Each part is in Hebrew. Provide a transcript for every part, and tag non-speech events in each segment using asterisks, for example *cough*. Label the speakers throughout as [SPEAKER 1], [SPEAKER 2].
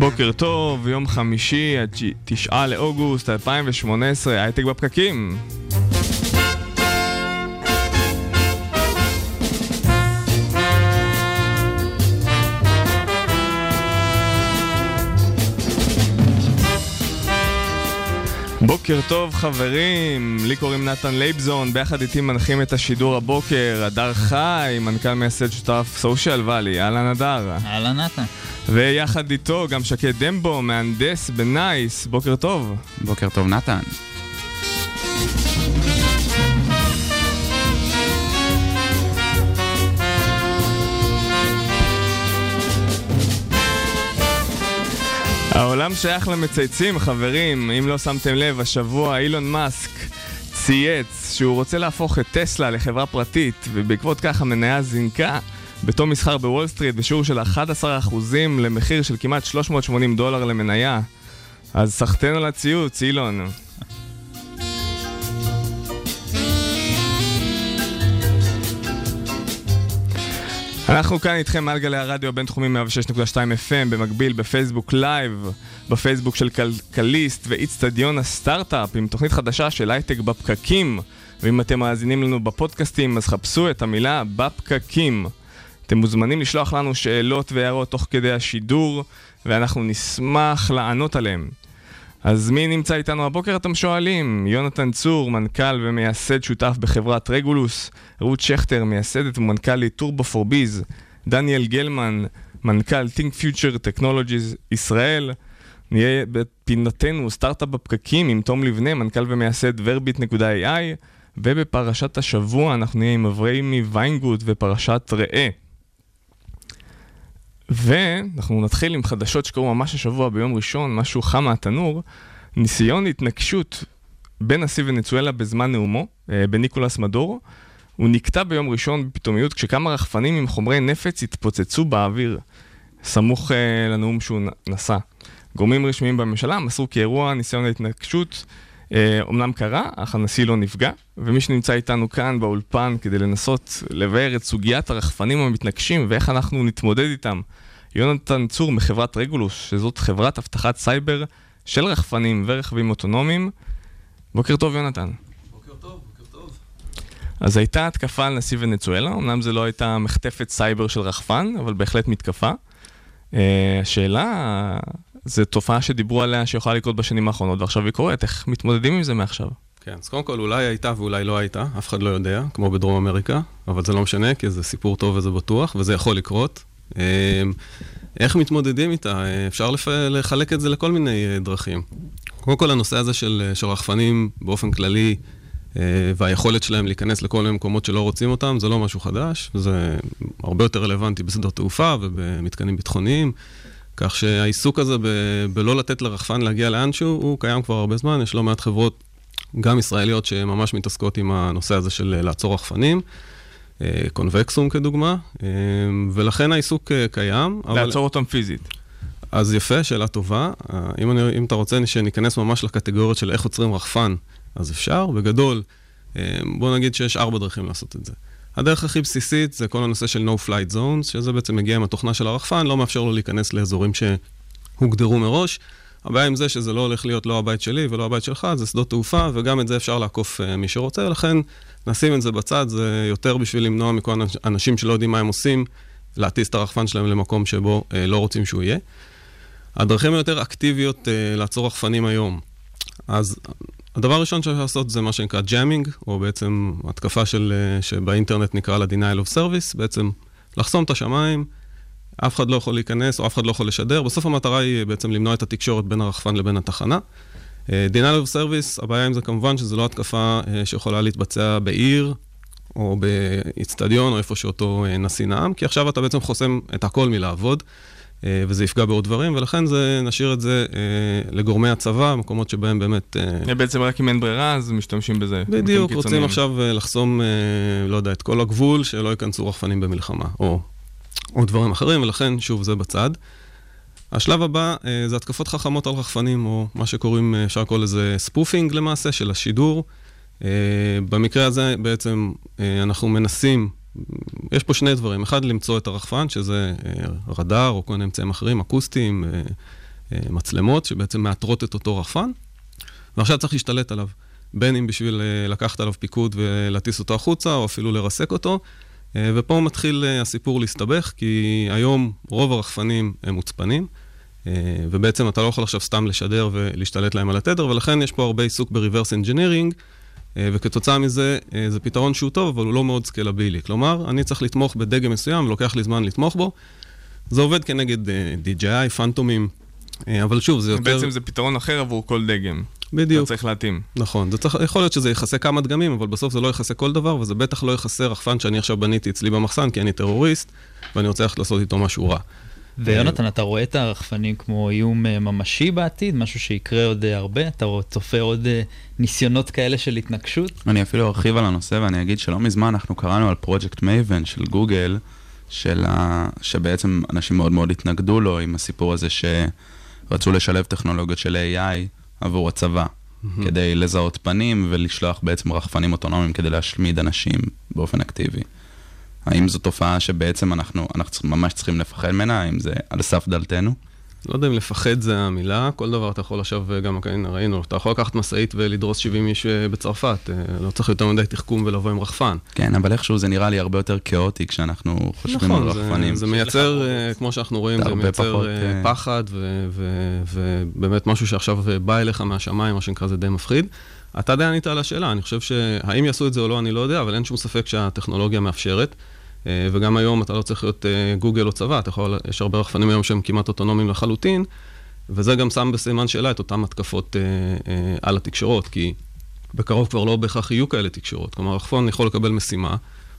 [SPEAKER 1] בוקר טוב, יום חמישי, התשעה לאוגוסט 2018, הייטק בפקקים. בוקר טוב חברים, לי קוראים נתן לייבזון, ביחד איתי מנחים את השידור הבוקר, הדר חי, מנכ"ל מייסד שותף סושיאל ואלי, אהלן הדר.
[SPEAKER 2] אהלן נתן.
[SPEAKER 1] ויחד איתו גם שקד דמבו, מהנדס בנייס, בוקר טוב.
[SPEAKER 2] בוקר טוב נתן.
[SPEAKER 1] העולם שייך למצייצים, חברים. אם לא שמתם לב, השבוע אילון מאסק צייץ שהוא רוצה להפוך את טסלה לחברה פרטית, ובעקבות כך המניה זינקה בתום מסחר בוול סטריט בשיעור של 11% למחיר של כמעט 380 דולר למניה. אז סחטיין על הציוץ, אילון. אנחנו כאן איתכם מעל גלי הרדיו הבינתחומי 106.2 FM, במקביל בפייסבוק live, בפייסבוק של כלכליסט ואיצטדיון הסטארט-אפ, עם תוכנית חדשה של הייטק בפקקים. ואם אתם מאזינים לנו בפודקאסטים, אז חפשו את המילה בפקקים. אתם מוזמנים לשלוח לנו שאלות והערות תוך כדי השידור, ואנחנו נשמח לענות עליהם. אז מי נמצא איתנו הבוקר אתם שואלים? יונתן צור, מנכ"ל ומייסד שותף בחברת רגולוס, רות שכטר, מייסדת ומנכ"לית טורבו פור ביז, דניאל גלמן, מנכ"ל Think Future Technologies ישראל. נהיה בפינתנו סטארט-אפ בפקקים עם תום לבנה, מנכ"ל ומייסד ורביט.ai, ובפרשת השבוע אנחנו נהיה עם אברהימי ויינגוט ופרשת ראה. ואנחנו נתחיל עם חדשות שקרו ממש השבוע ביום ראשון, משהו חם מהתנור, ניסיון התנגשות בין נשיא ונצואלה בזמן נאומו, אה, בניקולס מדורו. הוא נקטע ביום ראשון בפתאומיות כשכמה רחפנים עם חומרי נפץ התפוצצו באוויר, סמוך uh, לנאום שהוא נשא. גורמים רשמיים בממשלה מסרו כי אירוע ניסיון ההתנגשות אומנם קרה, אך הנשיא לא נפגע, ומי שנמצא איתנו כאן באולפן כדי לנסות לבאר את סוגיית הרחפנים המתנגשים ואיך אנחנו נתמודד איתם, יונתן צור מחברת רגולוס, שזאת חברת אבטחת סייבר של רחפנים ורכבים אוטונומיים. בוקר טוב, יונתן.
[SPEAKER 3] בוקר טוב, בוקר טוב.
[SPEAKER 1] אז הייתה התקפה על נשיא ונצואלה, אמנם זה לא הייתה מחטפת סייבר של רחפן, אבל בהחלט מתקפה. Uh, השאלה, זו תופעה שדיברו עליה שיכולה לקרות בשנים האחרונות, ועכשיו היא קורית, איך מתמודדים עם זה מעכשיו?
[SPEAKER 3] כן, אז קודם כל אולי הייתה ואולי לא הייתה, אף אחד לא יודע, כמו בדרום אמריקה, אבל זה לא משנה, כי זה סיפור טוב וזה בטוח, וזה יכול לקרות. אמ, איך מתמודדים איתה? אפשר לפ... לחלק את זה לכל מיני אה, דרכים. קודם כל, הנושא הזה של, אה, של רחפנים באופן כללי, אה, והיכולת שלהם להיכנס לכל מיני מקומות שלא רוצים אותם, זה לא משהו חדש, זה הרבה יותר רלוונטי בשדות תעופה ובמתקנים ביטחוניים. כך שהעיסוק הזה ב- בלא לתת לרחפן להגיע לאנשהו, הוא קיים כבר הרבה זמן, יש לא מעט חברות, גם ישראליות, שממש מתעסקות עם הנושא הזה של לעצור רחפנים. קונבקסום כדוגמה, ולכן העיסוק קיים.
[SPEAKER 1] לעצור אבל... אותם פיזית.
[SPEAKER 3] אז יפה, שאלה טובה. אם, אני, אם אתה רוצה שניכנס ממש לקטגוריות של איך עוצרים רחפן, אז אפשר. בגדול, בוא נגיד שיש ארבע דרכים לעשות את זה. הדרך הכי בסיסית זה כל הנושא של No Flight Zones, שזה בעצם מגיע עם התוכנה של הרחפן, לא מאפשר לו להיכנס לאזורים שהוגדרו מראש. הבעיה עם זה שזה לא הולך להיות לא הבית שלי ולא הבית שלך, זה שדות תעופה, וגם את זה אפשר לעקוף uh, מי שרוצה, לכן נשים את זה בצד, זה יותר בשביל למנוע מכל אנשים שלא יודעים מה הם עושים, להטיס את הרחפן שלהם למקום שבו uh, לא רוצים שהוא יהיה. הדרכים היותר אקטיביות uh, לעצור רחפנים היום. אז הדבר הראשון שאפשר לעשות זה מה שנקרא ג'אמינג, או בעצם התקפה של, שבאינטרנט נקרא לה denial of service, בעצם לחסום את השמיים, אף אחד לא יכול להיכנס או אף אחד לא יכול לשדר. בסוף המטרה היא בעצם למנוע את התקשורת בין הרחפן לבין התחנה. denial of service, הבעיה עם זה כמובן שזה לא התקפה שיכולה להתבצע בעיר, או באיצטדיון, או איפה שאותו נשיא נאם, כי עכשיו אתה בעצם חוסם את הכל מלעבוד. אה, וזה יפגע בעוד דברים, ולכן זה, נשאיר את זה אה, לגורמי הצבא, מקומות שבהם באמת... אה,
[SPEAKER 1] בעצם רק אם אין ברירה, אז משתמשים בזה.
[SPEAKER 3] בדיוק, רוצים. עכשיו לחסום, לא יודע, את כל הגבול, שלא ייכנסו רחפנים במלחמה, או, או דברים אחרים, ולכן, שוב, זה בצד. השלב הבא זה התקפות חכמות על רחפנים, או מה שקוראים, אפשר לקרוא לזה spoofing למעשה, של השידור. במקרה הזה בעצם אנחנו מנסים, יש פה שני דברים. אחד, למצוא את הרחפן, שזה אה, רדאר או כל מיני אמצעים אחרים, אקוסטיים, אה, אה, מצלמות, שבעצם מאתרות את אותו רחפן, ועכשיו צריך להשתלט עליו. בין אם בשביל לקחת עליו פיקוד ולהטיס אותו החוצה, או אפילו לרסק אותו. ופה מתחיל הסיפור להסתבך, כי היום רוב הרחפנים הם מוצפנים, ובעצם אתה לא יכול עכשיו סתם לשדר ולהשתלט להם על התדר, ולכן יש פה הרבה עיסוק engineering, אה, וכתוצאה מזה אה, זה פתרון שהוא טוב, אבל הוא לא מאוד סקלבילי. כלומר, אני צריך לתמוך בדגם מסוים, ולוקח לי זמן לתמוך בו. זה עובד כנגד אה, DJI, פנטומים, אה, אבל שוב, זה יותר...
[SPEAKER 1] בעצם זה פתרון אחר עבור כל דגם.
[SPEAKER 3] בדיוק.
[SPEAKER 1] אתה צריך להתאים.
[SPEAKER 3] נכון, זה צריך, יכול להיות שזה יכסה כמה דגמים, אבל בסוף זה לא יכסה כל דבר, וזה בטח לא יכסה רחפן שאני עכשיו בניתי אצלי במחסן, כי אני טרוריסט, ואני רוצה ללכת לעשות איתו משהו רע.
[SPEAKER 2] ויונתן, אתה רואה את הרחפנים כמו איום אה, ממשי בעתיד? משהו שיקרה עוד אה, הרבה? אתה צופה עוד אה, ניסיונות כאלה של התנגשות?
[SPEAKER 4] אני אפילו ארחיב על הנושא ואני אגיד שלא מזמן אנחנו קראנו על פרויקט מייבן של גוגל, של ה... שבעצם אנשים מאוד מאוד התנגדו לו עם הסיפור הזה שרצו לשלב טכנולוגיות של AI עבור הצבא, כדי לזהות פנים ולשלוח בעצם רחפנים אוטונומיים כדי להשמיד אנשים באופן אקטיבי. האם זו תופעה שבעצם אנחנו, אנחנו ממש צריכים לפחד ממנה? האם זה על סף דלתנו?
[SPEAKER 3] לא יודע אם לפחד זה המילה, כל דבר אתה יכול עכשיו, גם הנה, ראינו, אתה יכול לקחת משאית ולדרוס 70 איש אה, בצרפת, אה, לא צריך יותר מדי תחכום ולבוא עם רחפן.
[SPEAKER 4] כן, אבל איכשהו זה נראה לי הרבה יותר כאוטי כשאנחנו חושבים על
[SPEAKER 3] נכון, זה,
[SPEAKER 4] רחפנים.
[SPEAKER 3] זה מייצר, אה, כמו שאנחנו רואים, זה מייצר
[SPEAKER 4] פחות,
[SPEAKER 3] אה,
[SPEAKER 4] אה,
[SPEAKER 3] פחד, ובאמת משהו שעכשיו אה, בא אליך מהשמיים, מה שנקרא, זה די מפחיד. אתה די ענית על השאלה, אני חושב שהאם יעשו את זה או לא, אני לא יודע, אבל אין שום ספק שהטכנולוגיה מאפשרת. אה, וגם היום אתה לא צריך להיות אה, גוגל או צבא, אתה יכול, יש הרבה רחפנים היום שהם כמעט אוטונומיים לחלוטין, וזה גם שם בסימן שאלה את אותן התקפות אה, על התקשורות, כי בקרוב כבר לא בהכרח יהיו כאלה תקשורות. כלומר, רחפון יכול לקבל משימה,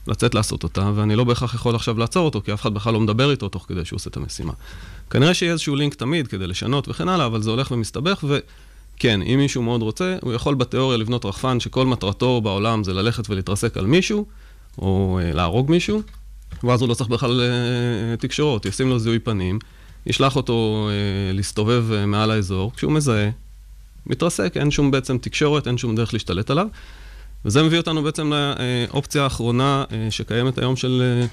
[SPEAKER 3] לצאת לעשות אותה, ואני לא בהכרח יכול עכשיו לעצור אותו, כי אף אחד בכלל לא מדבר איתו תוך כדי שהוא עושה את המשימה. כנראה שיהיה איזשהו לינק תמיד כדי לשנות וכן הלאה, אבל זה הולך ומסתבך, וכן, אם מישהו מאוד רוצה, הוא יכול בתיאוריה לבנות רחפן שכל מטרתו בעולם זה ללכת ולהתרסק על מישהו, או אה, להרוג מישהו, ואז הוא לא צריך בכלל אה, תקשורות, ישים לו זיהוי פנים, ישלח אותו אה, להסתובב מעל האזור, כשהוא מזהה, מתרסק, אין שום בעצם תקשורת, אין שום דרך להשתלט עליו. וזה מביא אותנו בעצם לאופציה האחרונה שקיימת היום של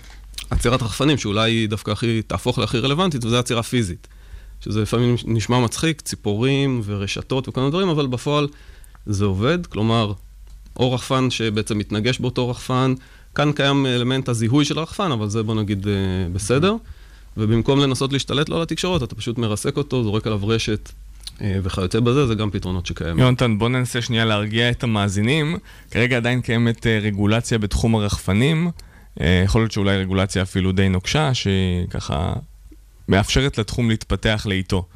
[SPEAKER 3] עצירת רחפנים, שאולי היא דווקא הכי, תהפוך להכי רלוונטית, וזה עצירה פיזית. שזה לפעמים נשמע מצחיק, ציפורים ורשתות וכל מיני דברים, אבל בפועל זה עובד, כלומר, או רחפן שבעצם מתנגש באותו רחפן, כאן קיים אלמנט הזיהוי של הרחפן, אבל זה בוא נגיד אה, בסדר. ובמקום לנסות להשתלט לו על התקשורת, אתה פשוט מרסק אותו, זורק עליו רשת אה, וכיוצא בזה, זה גם פתרונות שקיימים.
[SPEAKER 1] יונתן, בוא ננסה שנייה להרגיע את המאזינים. כרגע עדיין קיימת אה, רגולציה בתחום הרחפנים. יכול להיות שאולי רגולציה אפילו די נוקשה, שהיא ככה מאפשרת לתחום להתפתח לאיטו.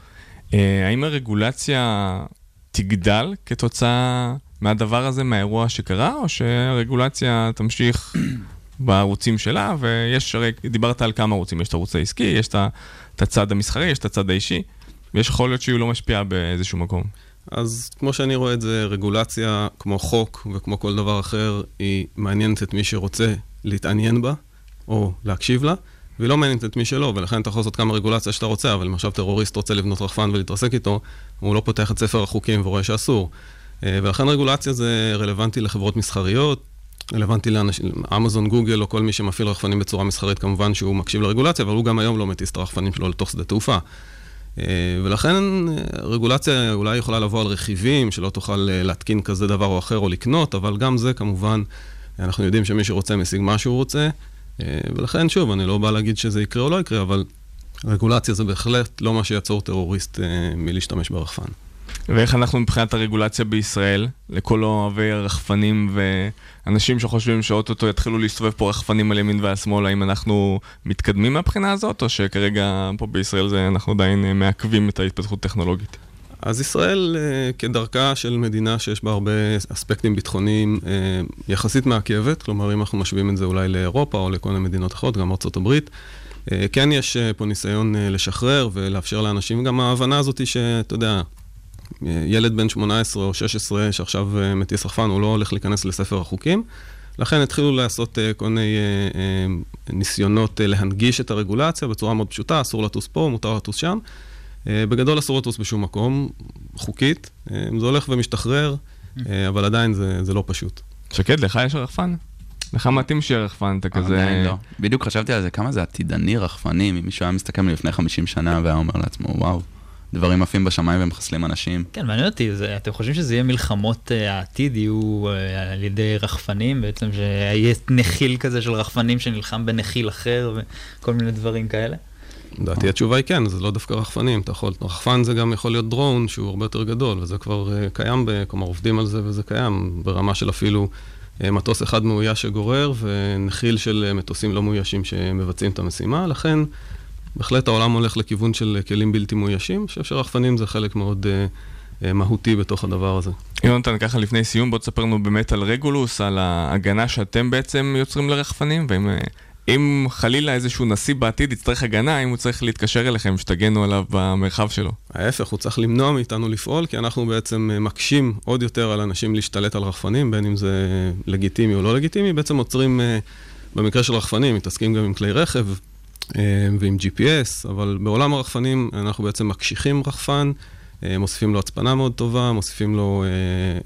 [SPEAKER 1] אה, האם הרגולציה תגדל כתוצאה מהדבר הזה, מהאירוע שקרה, או שהרגולציה תמשיך *clears throat* בערוצים שלה, ויש, הרי דיברת על כמה ערוצים, יש את הערוץ העסקי, יש את את הצד המסחרי, יש את הצד האישי, ויש יכול להיות שהיא לא משפיעה באיזשהו מקום.
[SPEAKER 3] אז כמו שאני רואה את זה, רגולציה כמו חוק וכמו כל דבר אחר, היא מעניינת את מי שרוצה להתעניין בה, או להקשיב לה, והיא לא מעניינת את מי שלא, ולכן אתה יכול לעשות כמה רגולציה שאתה רוצה, אבל אם עכשיו טרוריסט רוצה לבנות רחפן ולהתרסק איתו, הוא לא פותח את ספר החוקים ורואה שאסור. אה, ולכן רגולציה זה רלוונטי לחברות מסחריות, רלוונטי לאנשים, אמזון, גוגל או כל מי שמפעיל רחפנים בצורה מסחרית, כמובן שהוא מקשיב לרגולציה, אבל הוא גם היום לא מטיס את הרחפנים שלו לתוך שדה תעופה. אה, ולכן אה, רגולציה אולי יכולה לבוא על רכיבים, שלא תוכל להתקין כזה דבר או אחר או לקנות, אבל גם זה כמובן, אנחנו יודעים שמי שרוצה משיג מה שהוא רוצה, ולכן שוב, אני לא בא להגיד שזה יקרה או לא יקרה, אבל רגולציה זה בהחלט לא מה שיעצור טרוריסט מלהשתמש ברחפן.
[SPEAKER 1] ואיך אנחנו מבחינת הרגולציה בישראל, לכל אוהבי הרחפנים ואנשים שחושבים שאו-טו-טו יתחילו להסתובב פה רחפנים על ימין ועל שמאל, האם אנחנו מתקדמים מהבחינה הזאת, או שכרגע פה בישראל זה, אנחנו עדיין אה, מעכבים את ההתפתחות הטכנולוגית?
[SPEAKER 3] אז ישראל, אה, כדרכה של מדינה שיש בה הרבה אספקטים ביטחוניים, אה, יחסית מעכבת, כלומר, אם אנחנו משווים את זה אולי לאירופה או לכל מיני מדינות אחרות, גם אה, כן יש פה ניסיון לשחרר ולאפשר לאנשים, גם ההבנה הזאת היא שאתה יודע, ילד בן 18 או 16 שעכשיו אה, מטיס רחפן, הוא לא הולך להיכנס לספר החוקים. לכן התחילו לעשות אה, כל מיני אה, ניסיונות להנגיש את הרגולציה בצורה מאוד פשוטה, אסור לטוס פה, מותר לטוס שם. בגדול אסור לטוס בשום מקום, חוקית. זה הולך ומשתחרר, אבל עדיין זה, זה לא פשוט.
[SPEAKER 1] שקד, לך יש רחפן? לך מתאים שיהיה רחפן, אתה כזה...
[SPEAKER 4] עדיין לא. בדיוק חשבתי על זה, כמה זה עתידני רחפנים, אם מישהו היה מסתכל מלפני 50 שנה והיה אומר לעצמו, וואו, דברים עפים בשמיים ומחסלים אנשים.
[SPEAKER 2] כן, מעניין אותי, זה, אתם חושבים שזה יהיה מלחמות אה, העתיד, יהיו אה, על ידי רחפנים, בעצם שיהיה נחיל כזה של רחפנים שנלחם בנחיל אחר וכל מיני דברים כאלה?
[SPEAKER 3] לדעתי התשובה היא כן, זה לא דווקא רחפנים, אתה יכול, רחפן זה גם יכול להיות דרון שהוא הרבה יותר גדול, וזה כבר uh, קיים, ב, כלומר עובדים על זה וזה קיים, ברמה של אפילו uh, מטוס אחד מאויש שגורר, ונחיל של uh, מטוסים לא מאוישים שמבצעים את המשימה, לכן בהחלט העולם הולך לכיוון של כלים בלתי מאוישים, אני חושב שרחפנים זה חלק מאוד uh, uh, מהותי בתוך הדבר הזה.
[SPEAKER 1] יונתן, ככה לפני סיום, בוא תספר לנו באמת על רגולוס, על ההגנה שאתם בעצם יוצרים לרחפנים, ואם אה, אם חלילה איזשהו נשיא בעתיד יצטרך הגנה, אם הוא צריך להתקשר אליכם, שתגנו עליו במרחב שלו.
[SPEAKER 3] ההפך, הוא צריך למנוע מאיתנו לפעול, כי אנחנו בעצם אה, מקשים עוד יותר על אנשים להשתלט על רחפנים, בין אם זה לגיטימי או לא לגיטימי, בעצם עוצרים, אה, במקרה של רחפנים, מתעסקים גם עם כלי רכב אה, ועם GPS, אבל בעולם הרחפנים אנחנו בעצם מקשיחים רחפן, אה, מוסיפים לו הצפנה מאוד טובה, מוסיפים לו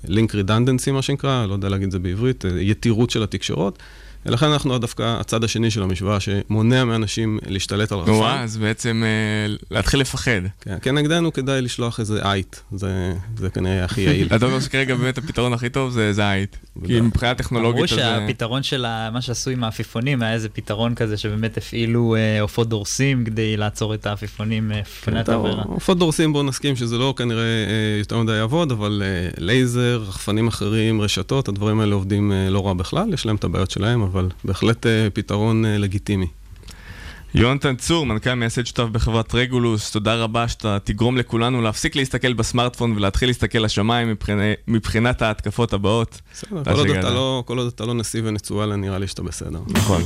[SPEAKER 3] לינק רידנדנסי, מה שנקרא, לא יודע להגיד את זה בעברית, אה, יתירות של התקשורות. ולכן אנחנו דווקא הצד השני של המשוואה, שמונע מאנשים להשתלט על רחפן.
[SPEAKER 1] נו, אז בעצם אה, להתחיל לפחד.
[SPEAKER 3] כן, כנגדנו כדאי לשלוח איזה עיט, זה, זה כנראה הכי יעיל. *laughs*
[SPEAKER 1] אתה אומר שכרגע באמת הפתרון הכי טוב זה עיט. כי מבחינה טכנולוגית...
[SPEAKER 2] אמרו
[SPEAKER 1] אה,
[SPEAKER 2] שהפתרון של מה שעשו עם העפיפונים היה איזה פתרון כזה שבאמת הפעילו אה, עופות דורסים כדי לעצור את העפיפונים, עפיפוני
[SPEAKER 3] טוב,
[SPEAKER 2] התבערה.
[SPEAKER 3] עופות דורסים, בואו נסכים שזה לא כנראה אה, יותר מדי יעבוד, אבל אה, לייזר, רחפנים אחרים, רשתות, הדברים האלה עובדים אה, לא רע בכלל, יש להם את הבעיות שלהם, אבל בהחלט אה, פתרון אה, לגיטימי.
[SPEAKER 1] יונתן צור, מנכ"ל מייסד שותף בחברת רגולוס, תודה רבה שאתה תגרום לכולנו להפסיק להסתכל בסמארטפון ולהתחיל להסתכל לשמיים מבחינת ההתקפות הבאות.
[SPEAKER 3] בסדר,
[SPEAKER 1] תודה
[SPEAKER 3] כל עוד
[SPEAKER 1] שהגעת.
[SPEAKER 3] אתה לא- כל עוד אתה לא נשיא ונצואלה, נראה לי שאתה בסדר.
[SPEAKER 1] נכון.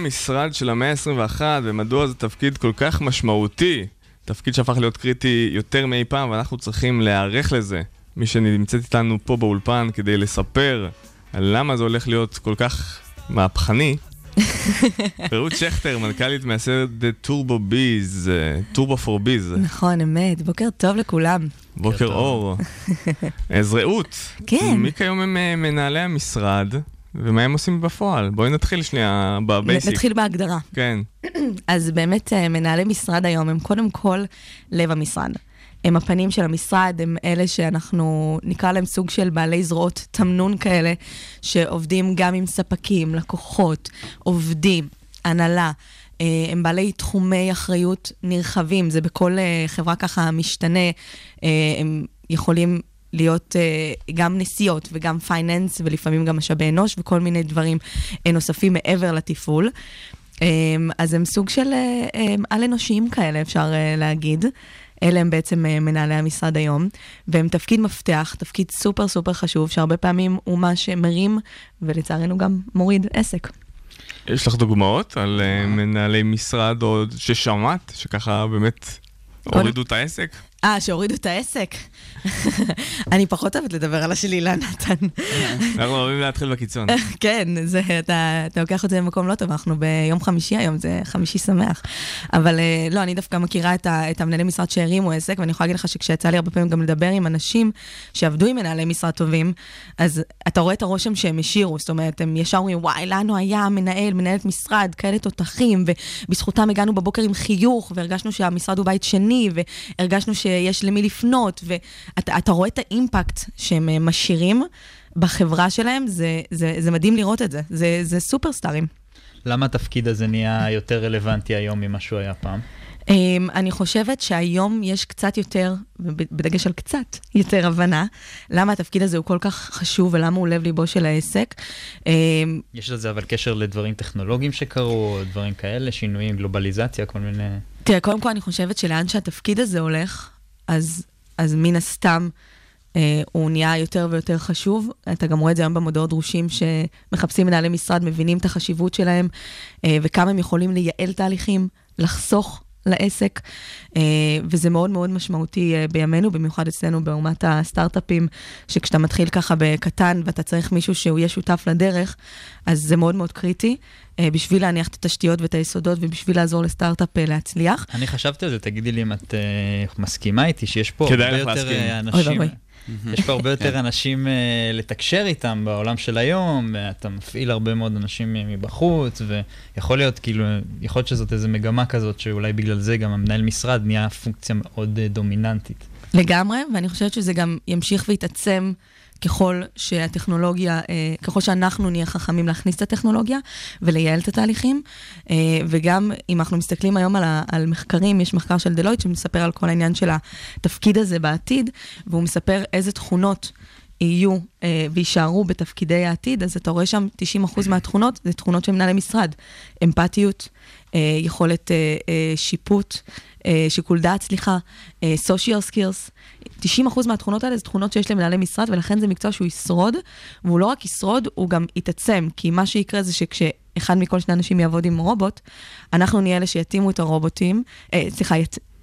[SPEAKER 1] המשרד של המאה ה-21 ומדוע זה תפקיד כל כך משמעותי? תפקיד שהפך להיות קריטי יותר מאי פעם ואנחנו צריכים להיערך לזה. מי שנמצאת איתנו פה באולפן כדי לספר על למה זה הולך להיות כל כך מהפכני. *laughs* רעות שכטר, מנכ"לית מייסדת טורבו ביז, טורבו פור ביז,
[SPEAKER 5] נכון, אמת. בוקר טוב לכולם.
[SPEAKER 1] בוקר
[SPEAKER 2] טוב.
[SPEAKER 1] אור. *laughs* אז רעות,
[SPEAKER 5] כן.
[SPEAKER 1] מי כיום הם אה, מנהלי המשרד ומה הם עושים בפועל? בואי נתחיל שנייה בבייסיק.
[SPEAKER 5] נתחיל בהגדרה.
[SPEAKER 1] כן. *clears throat*
[SPEAKER 5] אז באמת אה, מנהלי משרד היום הם קודם כל לב המשרד. הם הפנים של המשרד, הם אלה שאנחנו נקרא להם סוג של בעלי זרועות תמנון כאלה, שעובדים גם עם ספקים, לקוחות, עובדים, הנהלה. אה, הם בעלי תחומי אחריות נרחבים, זה בכל אה, חברה ככה משתנה. הם יכולים להיות אה, גם נסיעות וגם finance ולפעמים גם משאבי אנוש וכל מיני דברים אה, נוספים מעבר לתפעול. אמ, אז הם סוג של אה, אמ, על-אנושיים כאלה, אפשר אה, להגיד. אלה הם בעצם אה, מנהלי המשרד היום, והם תפקיד מפתח, תפקיד סופר סופר חשוב, שהרבה פעמים הוא מה שמרים, ולצערנו גם מוריד עסק.
[SPEAKER 1] יש לך דוגמאות על אה, מנהלי משרד או ששמעת, שככה באמת הורידו את העסק?
[SPEAKER 5] אה, שהורידו את העסק? *laughs* אני פחות אוהבת לדבר על השלי, לא, נתן.
[SPEAKER 1] אנחנו אוהבים להתחיל בקיצון. *laughs*
[SPEAKER 5] כן, זה, אתה, אתה לוקח את זה למקום לא טוב, אנחנו ביום חמישי היום, זה חמישי שמח. אבל אה, לא, אני דווקא מכירה את, את המנהלי משרד שהרימו עסק, ואני יכולה להגיד לך שכשיצא לי הרבה פעמים גם לדבר עם אנשים שעבדו עם מנהלי משרד טובים, אז אתה רואה את הרושם שהם השאירו, זאת אומרת, הם ישר אומרים, וואי, לנו היה מנהל, מנהלת משרד, כאלה תותחים, ובזכותם הגענו בבוקר עם חיוך, והרגשנו שהמשרד הוא בית שני, והרגשנו שיש למי לפנות, ואתה אתה רואה את האימפקט שהם אה, משאירים בחברה שלהם, זה, זה, זה מדהים לראות את זה, זה, זה סופרסטארים.
[SPEAKER 2] למה התפקיד הזה נהיה יותר רלוונטי היום ממה שהוא היה פעם?
[SPEAKER 5] Um, אני חושבת שהיום יש קצת יותר, בדגש על קצת, יותר הבנה, למה התפקיד הזה הוא כל כך חשוב ולמה הוא לב ליבו של העסק. Um,
[SPEAKER 2] יש לזה אבל קשר לדברים טכנולוגיים שקרו, דברים כאלה, שינויים, גלובליזציה, כל מיני...
[SPEAKER 5] תראה, קודם כל אני חושבת שלאן שהתפקיד הזה הולך, אז, אז מן הסתם אה, הוא נהיה יותר ויותר חשוב. אתה גם רואה את זה היום במודעות דרושים שמחפשים מנהלי משרד, מבינים את החשיבות שלהם אה, וכמה הם יכולים לייעל תהליכים, לחסוך לעסק, אה, וזה מאוד מאוד משמעותי אה, בימינו, במיוחד אצלנו באומת הסטארט-אפים, שכשאתה מתחיל ככה בקטן ואתה צריך מישהו שהוא יהיה שותף לדרך, אז זה מאוד מאוד קריטי. אה, בשביל להניח את התשתיות ואת היסודות ובשביל לעזור לסטארט-אפ להצליח.
[SPEAKER 2] אני חשבתי על זה, תגידי לי אם את מסכימה איתי, שיש פה
[SPEAKER 1] כדאי
[SPEAKER 2] הרבה
[SPEAKER 1] לך
[SPEAKER 2] יותר
[SPEAKER 1] להסכים.
[SPEAKER 5] אוי
[SPEAKER 2] אנשים,
[SPEAKER 5] ואבוי.
[SPEAKER 2] יש פה הרבה יותר אנשים uh, לתקשר איתם בעולם של היום, ואתה מפעיל הרבה מאוד אנשים מבחוץ, ויכול להיות כאילו, יכול להיות שזאת איזו מגמה כזאת, שאולי בגלל זה גם המנהל משרד נהיה פונקציה מאוד uh, דומיננטית.
[SPEAKER 5] לגמרי, ואני חושבת שזה גם ימשיך ויתעצם ככל שהטכנולוגיה, אה, ככל שאנחנו נהיה חכמים להכניס את הטכנולוגיה ולייעל את התהליכים. אה, וגם אם אנחנו מסתכלים היום על, על מחקרים, יש מחקר של דלויט שמספר על כל העניין של התפקיד הזה בעתיד, והוא מספר איזה תכונות יהיו אה, ויישארו בתפקידי העתיד, אז אתה רואה שם 90% מהתכונות, זה תכונות של מנהלי משרד. אמפתיות, יכולת שיפוט, שיקול דעת, סליחה, אה, social skills. 90% מהתכונות האלה זה תכונות שיש למנהלי משרד, ולכן זה מקצוע שהוא ישרוד, והוא לא רק ישרוד, הוא גם יתעצם, כי מה שיקרה זה שכשאחד מכל שני אנשים יעבוד עם רובוט, אנחנו נהיה אלה שיתאימו את הרובוטים, אה, סליחה,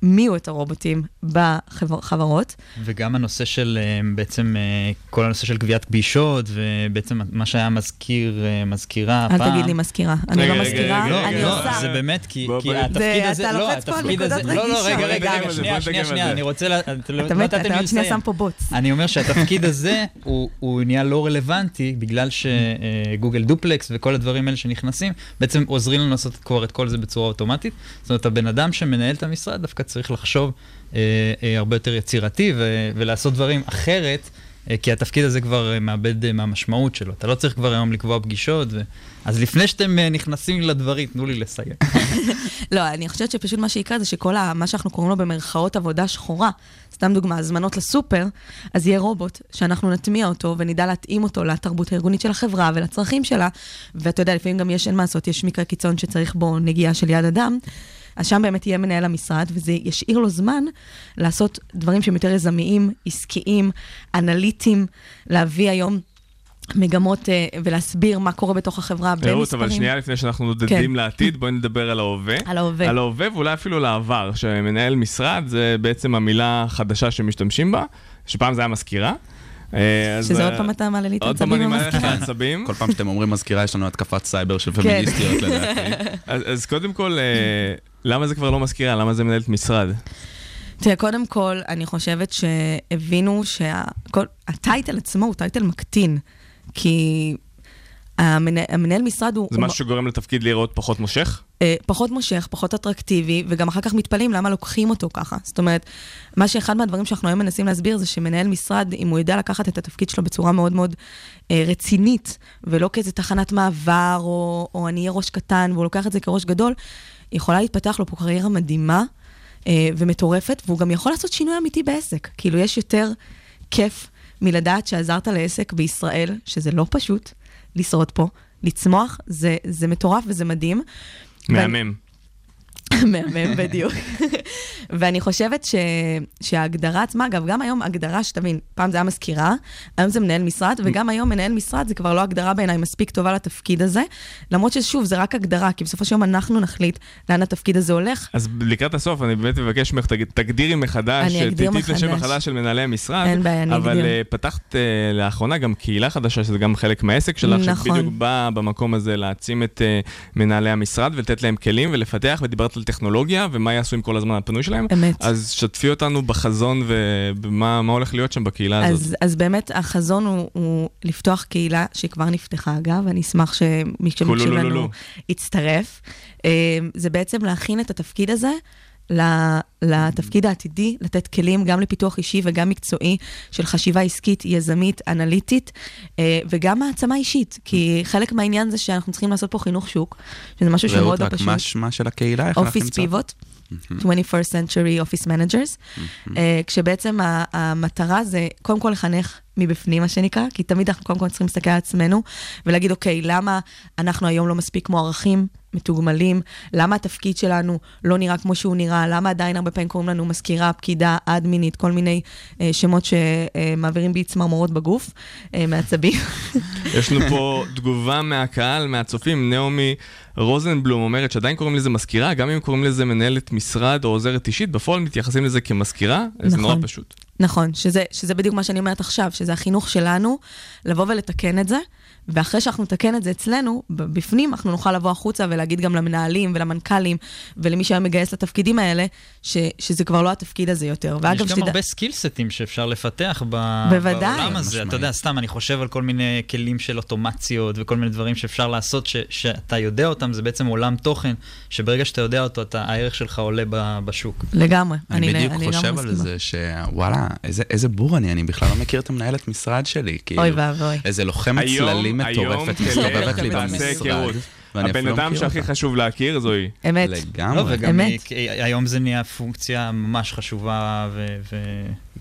[SPEAKER 5] יטמיעו את הרובוטים בחברות.
[SPEAKER 2] וגם הנושא של אה, בעצם אה, כל הנושא של גביית פגישות, ובעצם מה שהיה מזכיר, אה, מזכירה
[SPEAKER 5] אל
[SPEAKER 2] פעם.
[SPEAKER 5] תגיד לי מזכירה, אני
[SPEAKER 1] רגע,
[SPEAKER 5] לא
[SPEAKER 1] רגע,
[SPEAKER 5] מזכירה,
[SPEAKER 1] רגע,
[SPEAKER 5] אני
[SPEAKER 1] רגע,
[SPEAKER 2] לא,
[SPEAKER 5] עושה.
[SPEAKER 2] זה באמת, כי,
[SPEAKER 1] בוא,
[SPEAKER 2] כי
[SPEAKER 1] בוא.
[SPEAKER 2] התפקיד
[SPEAKER 5] זה-
[SPEAKER 2] הזה,
[SPEAKER 5] אתה
[SPEAKER 2] לא,
[SPEAKER 5] לוחץ פה על
[SPEAKER 2] התפקיד הזה, לא, לא. רגע, רגע, רגע, שנייה, שנייה, שנייה, אני רוצה, לה- את לא
[SPEAKER 5] אתה
[SPEAKER 2] לא
[SPEAKER 5] מת, אתה עוד שנייה
[SPEAKER 2] לסיים.
[SPEAKER 5] שם פה בוץ.
[SPEAKER 2] אני אומר שהתפקיד הזה הוא, הוא נהיה לא רלוונטי בגלל שגוגל דופלקס וכל הדברים האלה שנכנסים בעצם עוזרים לנו לעשות כבר את כל זה בצורה אוטומטית. זאת אומרת, הבן אדם שמנהל את המשרד דווקא צריך לחשוב אה, אה, הרבה יותר יצירתי ו- ולעשות דברים אחרת. אה, כי התפקיד הזה כבר אה, מאבד אה, מהמשמעות שלו. אתה לא צריך כבר היום לקבוע פגישות, ו... אז לפני שאתם אה, נכנסים לדברים, תנו לי לסיים. *laughs*
[SPEAKER 5] לא, אני חושבת שפשוט מה שיקרה זה שכל ה, מה שאנחנו קוראים לו במרכאות עבודה שחורה, סתם דוגמה, הזמנות לסופר, אז יהיה רובוט שאנחנו נטמיע אותו ונדע להתאים אותו לתרבות הארגונית של החברה ולצרכים שלה, ואתה יודע, לפעמים גם יש, אין מה לעשות, יש מקרה קיצון שצריך בו נגיעה של יד אדם, אז שם באמת יהיה מנהל המשרד, וזה ישאיר לו זמן לעשות דברים שהם יותר יזמיים, עסקיים, אנליטיים, להביא היום... מגמות אה, ולהסביר מה קורה בתוך החברה במספרים.
[SPEAKER 1] רעות, אבל שנייה לפני שאנחנו נודדים לעתיד, *laughs* בואי נדבר על ההווה.
[SPEAKER 5] על ההווה.
[SPEAKER 1] על ההווה ואולי אפילו לעבר, שמנהל משרד זה בעצם המילה החדשה שמשתמשים בה, שפעם זה היה מזכירה. אה,
[SPEAKER 5] שזה עוד
[SPEAKER 1] אה,
[SPEAKER 5] פעם אתה מעלה לי את
[SPEAKER 1] עוד פעם
[SPEAKER 5] העצבים
[SPEAKER 1] אני מעלה לך את
[SPEAKER 5] במזכירה.
[SPEAKER 1] העצבים.
[SPEAKER 4] כל פעם שאתם אומרים מזכירה, יש לנו התקפת סייבר של
[SPEAKER 5] כן.
[SPEAKER 4] פמיניסטיות לדעתי. *laughs*
[SPEAKER 1] אז אז קודם כל, למה זה כבר לא מזכירה? למה זה מנהלת משרד?
[SPEAKER 5] תראה, קודם כל, אני חושבת שהבינו שה title עצמו הוא title מקטין, כי המנה, המנהל משרד הוא...
[SPEAKER 1] זה משהו שגורם לתפקיד להיראות פחות מושך?
[SPEAKER 5] אה, פחות מושך, פחות אטרקטיבי, וגם אחר כך מתפלאים למה לוקחים אותו ככה. זאת אומרת, מה שאחד מהדברים שאנחנו היום מנסים להסביר זה שמנהל משרד, אם הוא יודע לקחת את התפקיד שלו בצורה מאוד מאוד אה, רצינית, ולא כאיזה תחנת מעבר, או, או אני אהיה ראש קטן, והוא לוקח את זה כראש גדול, יכולה להתפתח לו פה קריירה מדהימה אה, ומטורפת, והוא גם יכול לעשות שינוי אמיתי בעסק. כאילו, יש יותר כיף מלדעת שעזרת לעסק בישראל, שזה לא פשוט לשרוד פה, לצמוח, זה, זה מטורף וזה מדהים.
[SPEAKER 1] מהמם.
[SPEAKER 5] מהמם בדיוק. ואני חושבת ש... שההגדרה עצמה, אגב, גם היום הגדרה, שתבין, פעם זה היה מזכירה, היום זה מנהל משרד, וגם היום מנהל משרד זה כבר לא הגדרה בעיניי מספיק טובה לתפקיד הזה, למרות ששוב, זה רק הגדרה, כי בסופו של יום אנחנו נחליט לאן התפקיד הזה הולך.
[SPEAKER 1] אז לקראת הסוף, אני באמת מבקש ממך, תג- תגדירי מחדש, תתני את השם
[SPEAKER 5] מחדש.
[SPEAKER 1] מחדש של מנהלי המשרד.
[SPEAKER 5] אין בעיה, אני
[SPEAKER 1] אבל
[SPEAKER 5] אגדיר.
[SPEAKER 1] אה, פתחת אה, לאחרונה גם קהילה חדשה, שזה גם חלק מהעסק שלך,
[SPEAKER 5] נכון.
[SPEAKER 1] שבדיוק באה במקום הזה להעצים את אה, מנהלי המשרד ולתת להם כלים ולפתח, ודיברת על טכנולוגיה ומה יעשו עם כל הזמן הפנוי שלהם.
[SPEAKER 5] אמת.
[SPEAKER 1] אז שתפי אותנו בחזון ובמה מה הולך להיות שם בקהילה הזאת.
[SPEAKER 5] אז, אז באמת החזון הוא, הוא לפתוח קהילה שכבר נפתחה אגב, אני אשמח שמי שמקשיב
[SPEAKER 1] קולולולולו.
[SPEAKER 5] לנו יצטרף. אה, זה בעצם להכין את התפקיד הזה. לתפקיד העתידי, לתת כלים גם לפיתוח אישי וגם מקצועי של חשיבה עסקית, יזמית, אנליטית, אה, וגם העצמה אישית, כי חלק מהעניין זה שאנחנו צריכים לעשות פה חינוך שוק, שזה משהו שהוא
[SPEAKER 4] רעות,
[SPEAKER 5] מאוד לא
[SPEAKER 4] רק
[SPEAKER 5] פשוט.
[SPEAKER 4] מה של הקהילה? איך אנחנו
[SPEAKER 5] אופיס
[SPEAKER 4] נמצא?
[SPEAKER 5] פיבוט, 21st Century Office Managers, אה, כשבעצם המטרה זה קודם כל לחנך מבפנים, מה שנקרא, כי תמיד אנחנו קודם כל צריכים להסתכל על עצמנו ולהגיד, אוקיי, למה אנחנו היום לא מספיק מוערכים, מתוגמלים, למה התפקיד שלנו לא נראה כמו שהוא נראה, למה עדיין הרבה פעמים קוראים לנו מזכירה, פקידה, אדמינית, כל מיני אה, שמות שמעבירים בי צמרמורות בגוף, אה, מעצבים. *laughs*
[SPEAKER 1] יש לנו פה תגובה מהקהל, מהצופים, נעמי רוזנבלום אומרת שעדיין קוראים לזה מזכירה, גם אם קוראים לזה מנהלת משרד או עוזרת אישית, בפועל מתייחסים לזה כמזכירה, זה נורא
[SPEAKER 5] נכון.
[SPEAKER 1] פשוט.
[SPEAKER 5] נכון, שזה, שזה בדיוק מה שאני אומרת עכשיו, שזה החינוך שלנו, לבוא ולתקן את זה, ואחרי שאנחנו נתקן את זה אצלנו, בפנים, אנחנו נוכל לבוא החוצה ולהגיד גם למנהלים ולמנכ"לים ולמי שהיה מגייס לתפקידים האלה, ש, שזה כבר לא התפקיד הזה יותר. ואגב,
[SPEAKER 2] יש גם הרבה סקילסטים שאפשר לפתח ב...
[SPEAKER 5] בוודאי.
[SPEAKER 2] בעולם הזה.
[SPEAKER 4] משמעית.
[SPEAKER 2] אתה יודע, סתם, אני חושב על כל מיני כלים של אוטומציות וכל מיני דברים שאפשר לעשות, ש... שאתה יודע אותם, זה בעצם עולם תוכן, שברגע שאתה יודע אותו, אתה... הערך שלך עולה ב... בשוק.
[SPEAKER 5] לגמרי.
[SPEAKER 4] אני
[SPEAKER 5] אני
[SPEAKER 4] בדיוק
[SPEAKER 5] אני
[SPEAKER 4] חושב
[SPEAKER 5] לגמרי
[SPEAKER 4] על. זה שוואלה, איזה- איזה בור אני, אני בכלל לא מכיר את המנהלת משרד שלי. כאילו,
[SPEAKER 5] אוי ואבוי.
[SPEAKER 4] איזה לוחמת
[SPEAKER 1] היום-
[SPEAKER 4] צללים מטורפת מסתובבת לי במשרד.
[SPEAKER 1] הבן
[SPEAKER 4] לא
[SPEAKER 1] אדם שהכי. חשוב להכיר זוהי.
[SPEAKER 5] אמת.
[SPEAKER 2] לא,
[SPEAKER 4] לגמרי.
[SPEAKER 2] וגם
[SPEAKER 5] אמת.
[SPEAKER 2] היא- כי היום זה נהיה פונקציה ממש חשובה ו...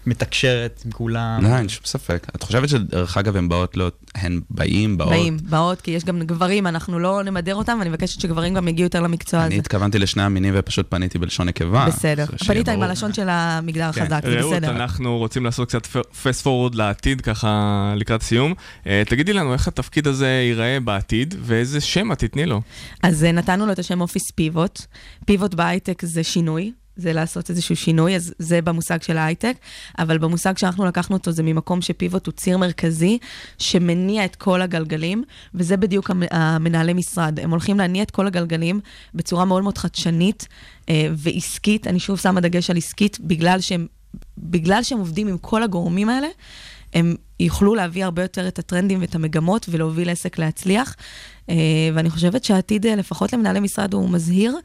[SPEAKER 2] ומתקשרת עם כולם.
[SPEAKER 4] לא, אין שום ספק. את חושבת שדרך אגב הם באות לא... הן באים, באות?
[SPEAKER 5] באים, באות, כי יש גם גברים, אנחנו לא נמדר אותם, ואני מבקשת שגברים גם יגיעו יותר למקצוע הזה.
[SPEAKER 4] אני התכוונתי לשני המינים ופשוט פניתי בלשון נקבה.
[SPEAKER 5] בסדר. פנית עם. הלשון של המגדר
[SPEAKER 4] כן.
[SPEAKER 5] החזק, זה
[SPEAKER 1] רעות,
[SPEAKER 5] בסדר.
[SPEAKER 1] אנחנו רוצים לעשות קצת פסט פורוורד לעתיד, ככה לקראת סיום. אה, תגידי לנו איך התפקיד הזה ייראה בעתיד, ואיזה שם את תתני לו.
[SPEAKER 5] אז אה, נתנו לו את השם אופיס פיבוט. פיבוט בהייטק זה שינוי. זה לעשות איזשהו שינוי, אז זה במושג של ההייטק, אבל במושג שאנחנו לקחנו אותו זה ממקום שפיבוט הוא ציר מרכזי שמניע את כל הגלגלים, וזה בדיוק המ- המנהלי משרד. הם הולכים להניע את כל הגלגלים בצורה מאוד מאוד חדשנית אה, ועסקית, אני שוב שמה דגש על עסקית, בגלל שהם, בגלל שהם עובדים עם כל הגורמים האלה, הם יוכלו להביא הרבה יותר את הטרנדים ואת המגמות ולהוביל עסק להצליח. אה, ואני חושבת שהעתיד, אה, לפחות למנהלי משרד, הוא מזהיר,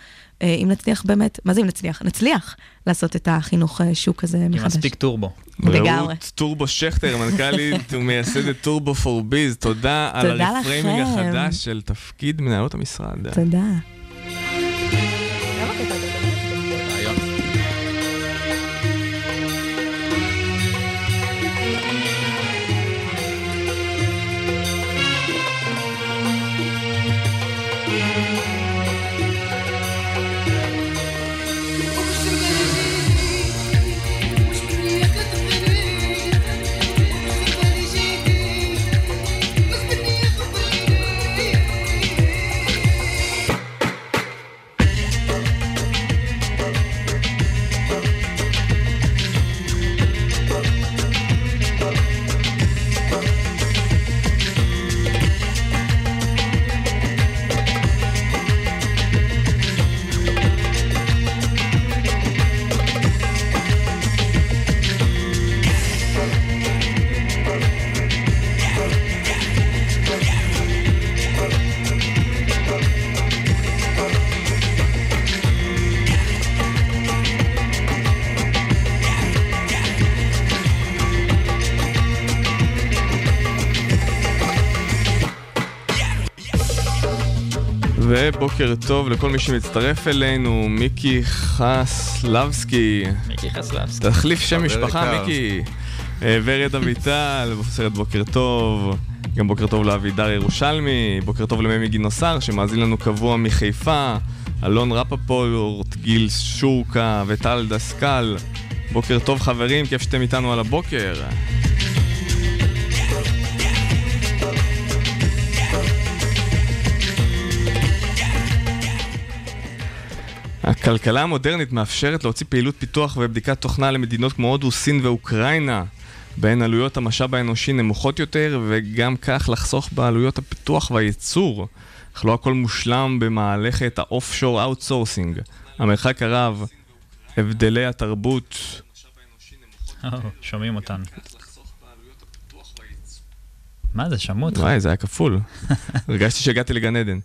[SPEAKER 5] אה, אם נצליח באמת, מה זה אם נצליח? נצליח לעשות את החינוך שוק הזה
[SPEAKER 2] עם
[SPEAKER 5] מחדש.
[SPEAKER 2] מספיק טורבו.
[SPEAKER 5] לגמרי.
[SPEAKER 1] רעות טורבו שכטר, מנכ"לית ומייסדת טורבו פור ביז, תודה על הרפריימינג. החדש של תפקיד מנהלות המשרד.
[SPEAKER 5] תודה.
[SPEAKER 1] ובוקר טוב לכל מי שמצטרף אלינו, מיקי חסלבסקי.
[SPEAKER 2] מיקי חסלבסקי.
[SPEAKER 1] תחליף שם משפחה,
[SPEAKER 4] יקר.
[SPEAKER 1] מיקי. אה, ורד אביטל, *laughs* סרט בוקר טוב. גם בוקר טוב לאבידר ירושלמי, בוקר טוב לממי גינוסר שמאזין לנו קבוע מחיפה, אלון רפפורט, גיל שורקה וטל דסקל. בוקר טוב חברים, כיף שאתם איתנו על הבוקר. הכלכלה המודרנית מאפשרת להוציא פעילות פיתוח ובדיקת תוכנה למדינות כמו הודו, סין ואוקראינה, בהן עלויות המשאב האנושי נמוכות יותר, וגם כך לחסוך בעלויות הפיתוח והייצור. אך לא הכל מושלם במהלכת ה-offshore outsourcing. המרחק הרב, הבדלי התרבות,
[SPEAKER 2] שומעים אותנו. מה זה, שמעו אותך?
[SPEAKER 1] וואי, זה היה כפול. *laughs* הרגשתי שהגעתי לגן עדן.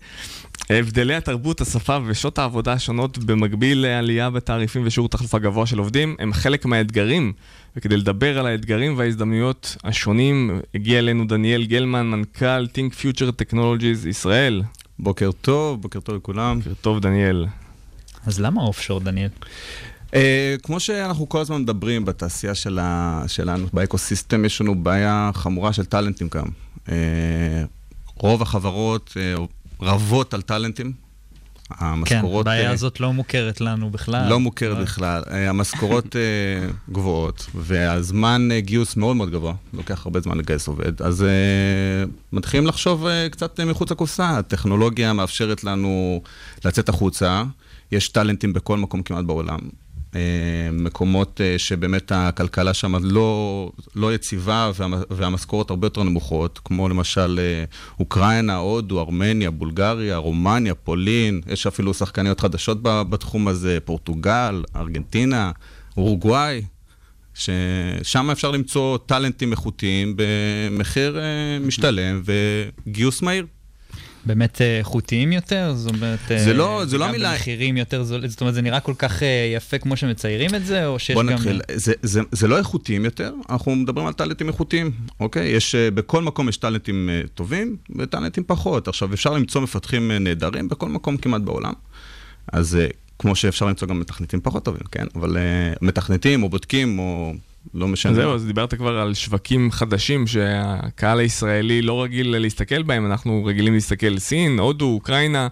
[SPEAKER 1] הבדלי התרבות, השפה ושעות העבודה השונות במקביל לעלייה בתעריפים ושיעור תחלופה גבוה של עובדים הם חלק מהאתגרים. וכדי לדבר על האתגרים וההזדמנויות השונים, הגיע אלינו דניאל גלמן, מנכ"ל Think Future Technologies ישראל.
[SPEAKER 6] בוקר טוב, בוקר טוב לכולם.
[SPEAKER 1] בוקר טוב, דניאל.
[SPEAKER 2] אז למה אופשור, דניאל?
[SPEAKER 6] Uh, כמו שאנחנו כל הזמן מדברים בתעשייה של ה, שלנו, באקוסיסטם, יש לנו בעיה חמורה של טאלנטים גם. Uh, רוב החברות uh, רבות על טאלנטים.
[SPEAKER 2] כן,
[SPEAKER 6] המשכורות...
[SPEAKER 2] הבעיה
[SPEAKER 6] אה,
[SPEAKER 2] הזאת לא מוכרת לנו בכלל.
[SPEAKER 6] לא מוכרת בכלל. אה, המשכורות אה, גבוהות, והזמן אה, גיוס מאוד מאוד גבוה, לוקח הרבה זמן לגייס עובד. אז אה, מתחילים לחשוב אה, קצת אה, מחוץ לקופסה. הטכנולוגיה מאפשרת לנו לצאת החוצה, יש טאלנטים בכל מקום כמעט בעולם. אה, מקומות אה, שבאמת הכלכלה שם לא, לא יציבה והמ- והמשכורות הרבה יותר נמוכות, כמו למשל אה, אוקראינה, הודו, ארמניה, בולגריה, רומניה, פולין, יש אפילו שחקניות חדשות בתחום הזה, פורטוגל, ארגנטינה, אורוגוואי, ששם אפשר למצוא טאלנטים איכותיים במחיר משתלם וגיוס מהיר.
[SPEAKER 2] באמת אה, איכותיים יותר? זאת אומרת... אה,
[SPEAKER 6] זה לא- זה לא
[SPEAKER 2] גם
[SPEAKER 6] המילה-
[SPEAKER 2] במחירים יותר זולים? זאת אומרת, זה נראה כל כך אה, יפה כמו שמציירים את זה, או שיש
[SPEAKER 6] בוא
[SPEAKER 2] גם...
[SPEAKER 6] נתחיל, זה, זה, זה לא איכותיים יותר, אנחנו מדברים על טאלנטים איכותיים, אוקיי? יש, בכל מקום יש טאלנטים טובים וטאלנטים פחות. עכשיו, אפשר למצוא מפתחים נהדרים בכל מקום כמעט בעולם. אז כמו שאפשר למצוא גם מתכנתים פחות טובים, כן? אבל מתכנתים או בודקים או לא משנה.
[SPEAKER 1] זהו, אז דיברת כבר על שווקים חדשים שהקהל הישראלי לא רגיל להסתכל בהם, אנחנו רגילים להסתכל סין, הודו, אוקראינה,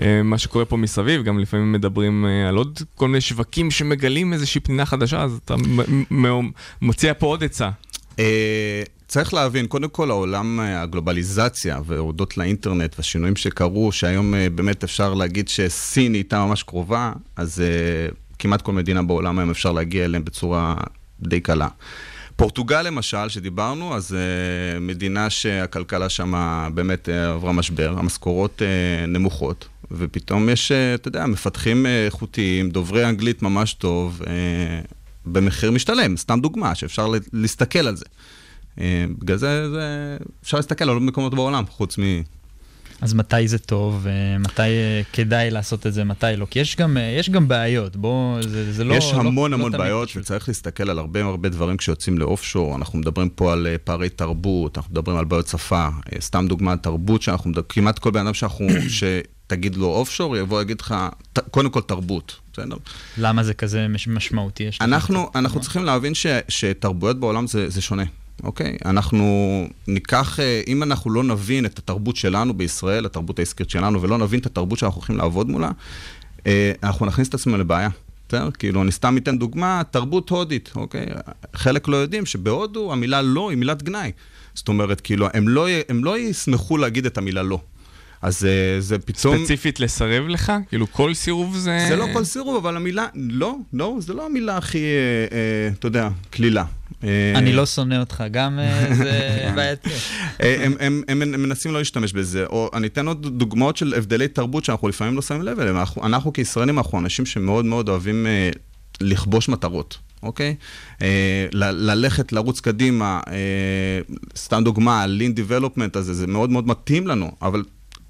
[SPEAKER 1] אה, מה שקורה פה מסביב, גם לפעמים מדברים אה, על עוד כל מיני שווקים שמגלים איזושהי פנינה חדשה, אז אתה מ- מ- מציע פה עוד עצה.
[SPEAKER 6] אה, צריך להבין, קודם כל העולם, הגלובליזציה והודות לאינטרנט והשינויים שקרו, שהיום באמת אפשר להגיד שסין איתה ממש קרובה, אז כמעט כל מדינה בעולם היום אפשר להגיע אליהם בצורה די קלה. פורטוגל למשל, שדיברנו, אז uh, מדינה שהכלכלה שם באמת uh, עברה משבר, המשכורות uh, נמוכות, ופתאום יש, uh, אתה יודע, מפתחים איכותיים, דוברי אנגלית ממש טוב, uh, במחיר משתלם, סתם דוגמה, שאפשר להסתכל על זה. Uh, בגלל זה, זה אפשר להסתכל על עוד מקומות בעולם, חוץ מ...
[SPEAKER 2] אז מתי זה טוב, ומתי אה, כדאי לעשות את זה, מתי לא? כי יש גם, אה, יש גם בעיות, בוא, זה, זה לא...
[SPEAKER 6] יש המון
[SPEAKER 2] לא,
[SPEAKER 6] המון
[SPEAKER 2] לא
[SPEAKER 6] בעיות,
[SPEAKER 2] פשוט.
[SPEAKER 6] וצריך להסתכל על הרבה הרבה דברים כשיוצאים לאופשור. אנחנו מדברים פה על אה, פערי תרבות, אנחנו מדברים על בעיות שפה. אה, סתם דוגמה, תרבות שאנחנו מדברים, כמעט כל בן אדם שאנחנו, *coughs* שתגיד לו אופשור, יבוא ויגיד לך, "ת- קודם כל תרבות, בסדר?
[SPEAKER 2] למה זה כזה מש- משמעותי?
[SPEAKER 6] אנחנו, אנחנו צריכים להבין ש, שתרבויות בעולם זה, זה שונה, אוקיי? אנחנו ניקח, אה, אם אנחנו לא נבין את התרבות שלנו בישראל, התרבות העסקית שלנו, ולא נבין את התרבות שאנחנו הולכים לעבוד מולה, אה, אנחנו נכניס את עצמנו לבעיה. בסדר? כאילו, אני סתם אתן דוגמה, תרבות הודית, אוקיי? חלק לא יודעים שבהודו המילה לא היא מילת גנאי. זאת אומרת, כאילו, הם לא, הם לא ישמחו להגיד את המילה לא. אז אה, זה פתאום...
[SPEAKER 1] ספציפית לסרב לך? כאילו כל סירוב זה...
[SPEAKER 6] זה לא כל סירוב, אבל המילה, לא, לא, זה לא המילה הכי, אה, אה, אתה יודע, קלילה. אה,
[SPEAKER 2] אני לא שונא אותך, גם אה, *laughs* זה בעייתי.
[SPEAKER 6] אה, הם, מנסים לא להשתמש בזה, או אני אתן עוד דוגמאות של הבדלי תרבות שאנחנו לפעמים לא שמים לב אליהם. אנחנו, כישראלים, אנחנו אנשים שמאוד מאוד אוהבים לכבוש מטרות. אוקיי? ללכת, לרוץ קדימה, סתם דוגמה, ה-lean development הזה, זה מאוד מאוד מתאים לנו, אבל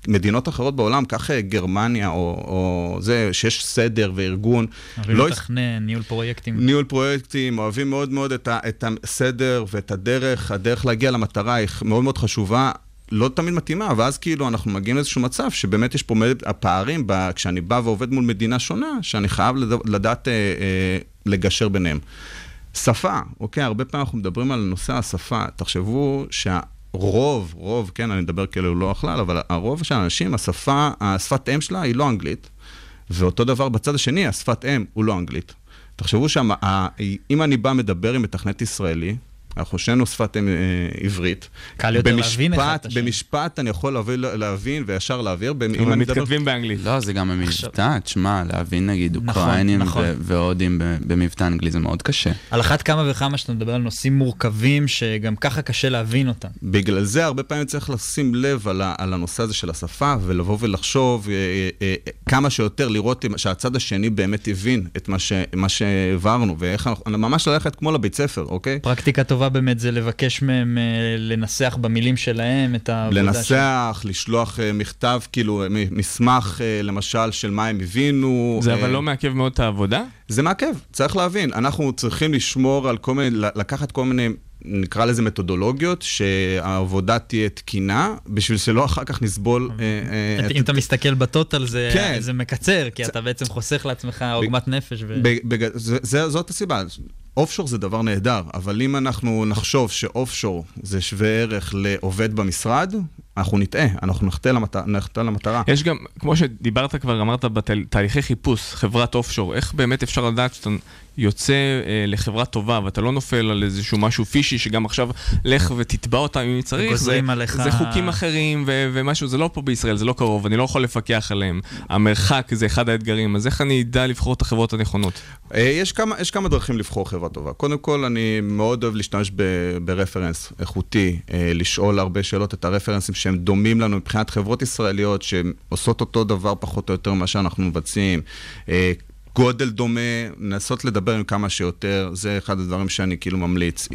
[SPEAKER 6] מדינות אחרות בעולם, קח אה, גרמניה, או, או זה, שיש סדר וארגון,
[SPEAKER 2] אוהבים
[SPEAKER 6] לא
[SPEAKER 2] לתכנן, ניהול פרויקטים.
[SPEAKER 6] ניהול פרויקטים, אוהבים מאוד מאוד את, ה, את הסדר ואת הדרך, הדרך להגיע למטרה היא מאוד מאוד חשובה. לא תמיד מתאימה, ואז כאילו אנחנו מגיעים לאיזשהו מצב שבאמת יש פה. הפערים, ב... כשאני בא ועובד מול מדינה שונה, שאני חייב לד... לדעת אה, אה, לגשר ביניהם. שפה, אוקיי? הרבה פעמים אנחנו מדברים על נושא השפה. תחשבו שהרוב, רוב, כן, אני מדבר כאילו לא הכלל, אבל הרוב של האנשים, השפה, השפת אם שלה היא לא אנגלית. ואותו דבר בצד השני, השפת אם הוא לא אנגלית. תחשבו שאם אני בא מדבר עם מתכנת ישראלי, אנחנו שנינו שפת אה, עברית.
[SPEAKER 2] קל יותר להבין אחד את
[SPEAKER 6] במשפט,
[SPEAKER 2] השני.
[SPEAKER 6] במשפט אני יכול להבין, להבין וישר להעביר. במ- אם
[SPEAKER 1] הם מתכתבים באנגלית.
[SPEAKER 4] לא, זה גם המבטא, תשמע, להבין נגיד
[SPEAKER 2] נכון,
[SPEAKER 4] אוקראינים
[SPEAKER 2] נכון.
[SPEAKER 4] ו- והודים במבטא אנגלי זה מאוד קשה.
[SPEAKER 2] על אחת כמה וכמה שאתה מדבר על נושאים מורכבים, שגם ככה קשה להבין אותם.
[SPEAKER 6] בגלל זה הרבה פעמים צריך לשים לב על, ה, על הנושא הזה של השפה, ולבוא ולחשוב אה, אה, אה, כמה שיותר, לראות שהצד השני באמת הבין את מה שהעברנו, ואיך אנחנו, ממש ללכת כמו לבית ספר, אוקיי?
[SPEAKER 2] פרקטיקה טובה באמת זה לבקש מהם אה, לנסח במילים שלהם את העבודה שלהם.
[SPEAKER 6] לנסח, לשלוח אה, מכתב, כאילו, מסמך, אה, למשל, של מה הם הבינו.
[SPEAKER 1] זה
[SPEAKER 6] אה,
[SPEAKER 1] אבל לא מעכב מאוד את העבודה?
[SPEAKER 6] זה מעכב, צריך להבין. אנחנו צריכים לשמור על כל מיני, לקחת כל מיני, נקרא לזה מתודולוגיות, שהעבודה תהיה תקינה, בשביל שלא אחר כך נסבול...
[SPEAKER 2] אם אתה מסתכל בטוטל זה,
[SPEAKER 6] כן.
[SPEAKER 2] זה מקצר, כי אתה בעצם חוסך לעצמך עוגמת נפש.
[SPEAKER 6] זאת הסיבה. אופשור זה דבר נהדר, אבל אם אנחנו נחשוב שאופשור זה שווה ערך לעובד במשרד, אנחנו נטעה, אנחנו נחטא, למט... נחטא למטרה.
[SPEAKER 1] יש גם, כמו שדיברת כבר, אמרת בתהליכי חיפוש, חברת אופשור, איך באמת אפשר לדעת שאתה יוצא אה, לחברה טובה ואתה לא נופל על איזשהו משהו פישי שגם עכשיו לך ותתבע אותם אם צריך, זה,
[SPEAKER 2] גוזרים עליך-
[SPEAKER 1] זה חוקים אחרים ו- ומשהו, זה לא פה בישראל, זה לא קרוב, אני לא יכול לפקח עליהם. המרחק זה אחד האתגרים, אז איך אני אדע לבחור את החברות הנכונות?
[SPEAKER 6] אה, יש כמה, יש כמה דרכים לבחור חברה טובה. קודם כל, אני מאוד אוהב להשתמש ב- ברפרנס איכותי, אה, לשאול הרבה שאלות את הרפרנסים שהם דומים לנו מבחינת חברות ישראליות שעושות אותו דבר פחות או יותר ממה שאנחנו מבצעים. אה, גודל דומה, לנסות לדבר עם כמה שיותר, זה אחד הדברים שאני כאילו ממליץ.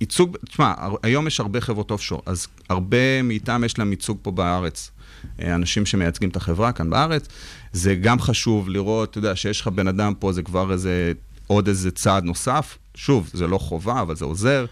[SPEAKER 6] ייצוג, תשמע, היום יש הרבה חברות אופשור, אז הרבה מאיתם יש להם ייצוג פה בארץ. אה, אנשים שמייצגים את החברה כאן בארץ. זה גם חשוב לראות, אתה יודע, שיש לך בן אדם פה, זה כבר איזה, עוד איזה צעד נוסף. שוב, זה לא חובה, אבל זה עוזר.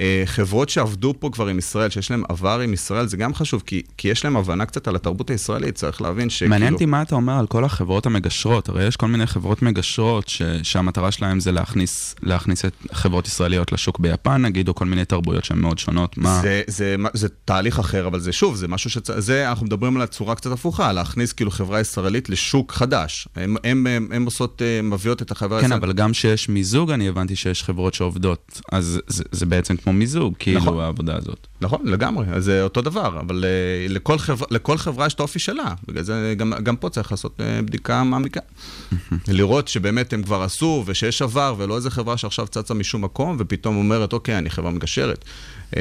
[SPEAKER 6] אה, חברות שעבדו פה כבר עם ישראל, שיש להם עבר עם ישראל, זה גם חשוב, כי, כי יש להם הבנה קצת על התרבות הישראלית, צריך להבין שכאילו...
[SPEAKER 4] מעניין אותי מה אתה אומר על כל החברות המגשרות, הרי יש כל מיני חברות מגשרות ש, שהמטרה שלהם זה להכניס, להכניס את חברות ישראליות לשוק ביפן נגיד, או כל מיני תרבויות שהן מאוד שונות, מה...
[SPEAKER 6] זה, זה, זה תהליך אחר, אבל זה שוב, זה משהו שצ... זה, אנחנו מדברים על הצורה קצת הפוכה, להכניס כאילו חברה ישראלית לשוק חדש. הם עושות, אה, מביאות את החברה
[SPEAKER 4] כן,
[SPEAKER 6] הישראלית.
[SPEAKER 4] אבל גם שיש מיזוג, אני הבנתי שיש חברות שעובדות, אז זה, זה בעצם כמו מיזוג, כאילו,
[SPEAKER 6] נכון.
[SPEAKER 4] העבודה הזאת.
[SPEAKER 6] נכון, לגמרי, אז זה אותו דבר, אבל uh, לכל, חבר, לכל חברה יש את האופי שלה, בגלל זה גם, גם פה צריך לעשות uh, בדיקה מעמיקה. *laughs* לראות שבאמת הם כבר עשו ושיש עבר, ולא איזה חברה שעכשיו צצה משום מקום, ופתאום אומרת, אוקיי, אני חברה מגשרת. Uh,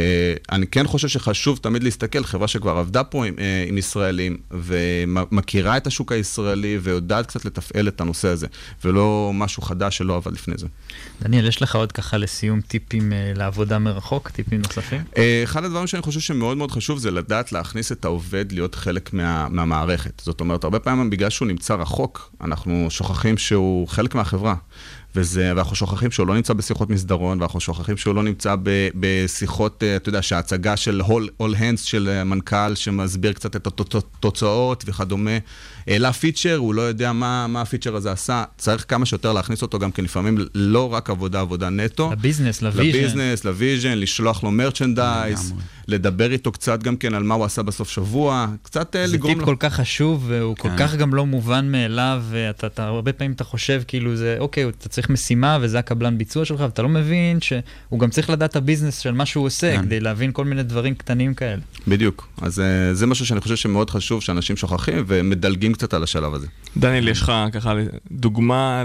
[SPEAKER 6] אני כן חושב שחשוב תמיד להסתכל, חברה שכבר עבדה פה עם, uh, עם ישראלים, ומכירה את השוק הישראלי, ויודעת קצת לתפעל את הנושא הזה, ולא משהו חדש שלא עבד לפני זה.
[SPEAKER 2] דניאל, יש לך עוד ככה לסיום טיפים אה, לעבודה מרחוק, טיפים נוספים?
[SPEAKER 6] אה, אחד הדברים שאני חושב שמאוד מאוד חשוב זה לדעת להכניס את העובד להיות חלק מה, מהמערכת. זאת אומרת, הרבה פעמים בגלל שהוא נמצא רחוק, אנחנו שוכחים שהוא חלק מהחברה. וזה, ואנחנו שוכחים שהוא לא נמצא בשיחות מסדרון, ואנחנו שוכחים שהוא לא נמצא ב, בשיחות, אה, אתה יודע, שההצגה של all, all hands של מנכ"ל שמסביר קצת את התוצאות וכדומה. העלה feature, הוא לא יודע מה, מה ה feature הזה עשה, צריך כמה שיותר להכניס אותו גם כן לפעמים, לא רק עבודה, עבודה נטו.
[SPEAKER 2] לביזנס, לוויז'ן.
[SPEAKER 6] לביזנס, לוויז'ן, לשלוח לו merchandise, לדבר איתו קצת גם כן על מה הוא עשה בסוף שבוע, קצת אה,
[SPEAKER 2] זה
[SPEAKER 6] לגרום
[SPEAKER 2] טיפ
[SPEAKER 6] לו.
[SPEAKER 2] כל כך חשוב, והוא כל
[SPEAKER 4] כן.
[SPEAKER 2] כך גם לא מובן מאליו, ואתה אתה, הרבה פעמים אתה חושב כאילו זה, אוקיי, אתה צריך משימה וזה הקבלן ביצוע שלך, ואתה לא מבין שהוא גם צריך לדעת את הביזנס של מה שהוא עושה,
[SPEAKER 4] כן.
[SPEAKER 2] כדי להבין כל מיני דברים קטנים כאלה.
[SPEAKER 6] בדיוק. אז אה, זה משהו שאני חושב שמאוד חשוב, שאנשים שוכחים ומדלגים קצת על השלב הזה.
[SPEAKER 1] דניאל, יש לך ככה דוגמה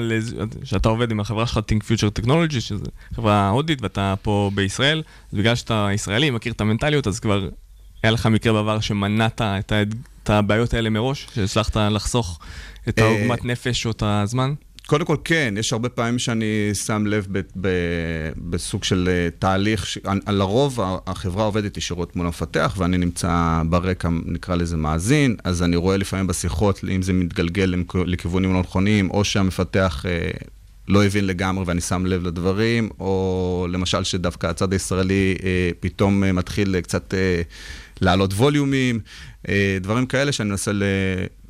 [SPEAKER 1] שאתה עובד עם החברה שלך, Think Future Technology, שזו חברה הודית ואתה פה בישראל, אז בגלל שאתה ישראלי, מכיר את המנטליות, אז כבר היה לך מקרה בעבר שמנעת את, ה... את הבעיות האלה מראש, שהצלחת לחסוך את
[SPEAKER 6] אה,
[SPEAKER 1] העוגמת נפש או את הזמן?
[SPEAKER 6] קודם כל, כן, יש הרבה פעמים שאני שם לב ב, ב, בסוג של אה, תהליך, ש... לרוב החברה עובדת ישירות מול המפתח, ואני נמצא ברקע, נקרא לזה מאזין, אז אני רואה לפעמים בשיחות, אם זה מתגלגל לכיוונים לא נכונים, או שהמפתח אה, לא הבין לגמרי ואני שם לב לדברים, או למשל שדווקא הצד הישראלי אה, פתאום אה, מתחיל אה, קצת אה, להעלות ווליומים, דברים כאלה שאני מנסה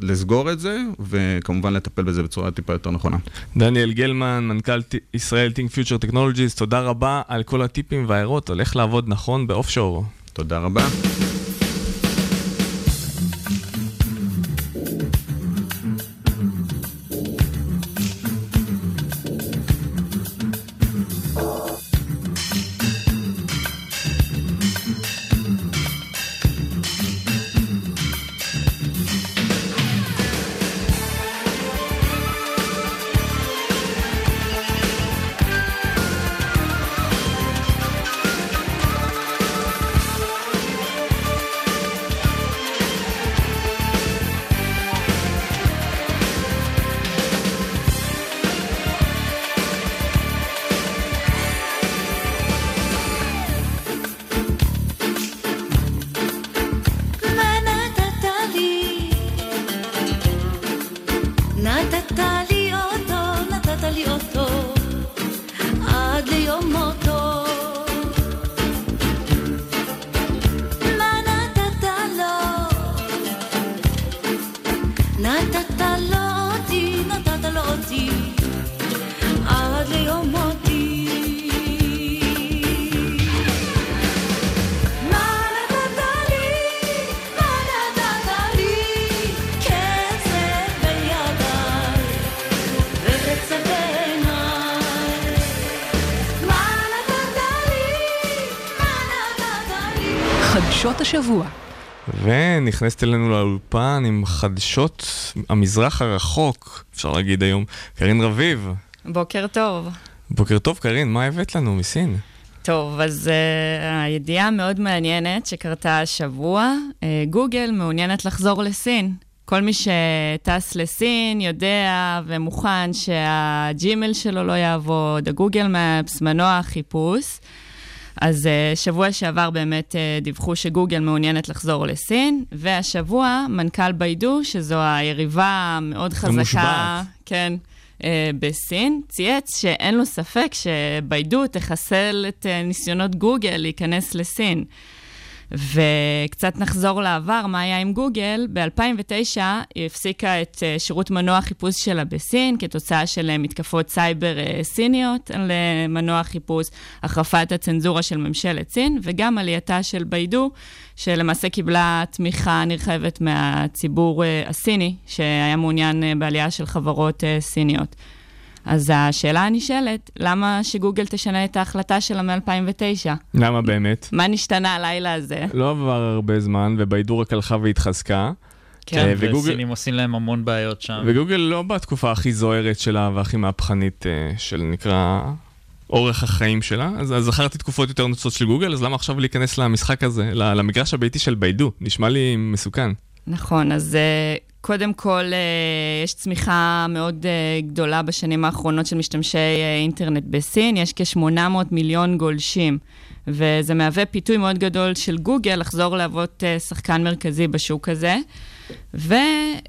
[SPEAKER 6] לסגור את זה, וכמובן לטפל בזה בצורה טיפה יותר נכונה.
[SPEAKER 1] דניאל גלמן, מנכ"ל ישראל Think Future Technologies, תודה רבה על כל הטיפים והערות על איך לעבוד נכון באופשור.
[SPEAKER 6] תודה רבה.
[SPEAKER 7] נתת לי אותו, נתת לי אותו, עד ליום מותו.
[SPEAKER 8] השבוע.
[SPEAKER 1] ונכנסת אלינו לאולפן עם חדשות המזרח הרחוק, אפשר להגיד היום, קרין רביב.
[SPEAKER 9] בוקר טוב.
[SPEAKER 1] בוקר טוב, קרין, מה הבאת לנו מסין?
[SPEAKER 9] טוב, אז uh, הידיעה המאוד מעניינת שקרתה השבוע, uh, גוגל מעוניינת לחזור לסין. כל מי שטס לסין יודע ומוכן שהג'ימל שלו לא יעבוד, הגוגל מפס, מנוע החיפוש. אז אה, שבוע שעבר באמת אה, דיווחו שגוגל מעוניינת לחזור לסין, והשבוע מנכ"ל ביידו, שזו היריבה המאוד חזקה,
[SPEAKER 1] המושבעת.
[SPEAKER 9] כן, אה, בסין, צייץ שאין לו ספק שביידו תחסל את ניסיונות גוגל להיכנס לסין. וקצת נחזור לעבר, מה היה עם גוגל? ב-2009 היא הפסיקה את אה, שירות מנוע החיפוש שלה בסין, כתוצאה של אה, מתקפות סייבר אה, סיניות על מנוע חיפוש, החרפת הצנזורה של ממשלת סין, וגם עלייתה של ביידו, שלמעשה קיבלה תמיכה נרחבת מהציבור הסיני, שהיה מעוניין בעלייה של חברות סיניות. אז השאלה הנשאלת, למה שגוגל תשנה את ההחלטה שלה מ-2009?
[SPEAKER 1] למה באמת?
[SPEAKER 9] מה נשתנה הלילה הזה?
[SPEAKER 1] לא עבר הרבה זמן, וביידור רק הלכה והתחזקה.
[SPEAKER 2] כן,
[SPEAKER 1] אה, וגוגל-
[SPEAKER 2] וסינים עושים להם המון בעיות שם.
[SPEAKER 1] וגוגל לא בתקופה הכי זוהרת שלה והכי מהפכנית אה, של נקרא אורך החיים שלה, אז, אז זכרתי תקופות יותר נוצות של גוגל, אז למה עכשיו להיכנס למשחק הזה, ל- למגרש הביתי של ביידו? נשמע לי מסוכן.
[SPEAKER 9] נכון, אז אה, קודם כל אה, יש צמיחה מאוד אה, גדולה בשנים האחרונות של משתמשי אה, אינטרנט בסין, יש כ-800 מיליון גולשים, וזה מהווה פיתוי מאוד גדול של גוגל לחזור להוות שחקן מרכזי בשוק הזה.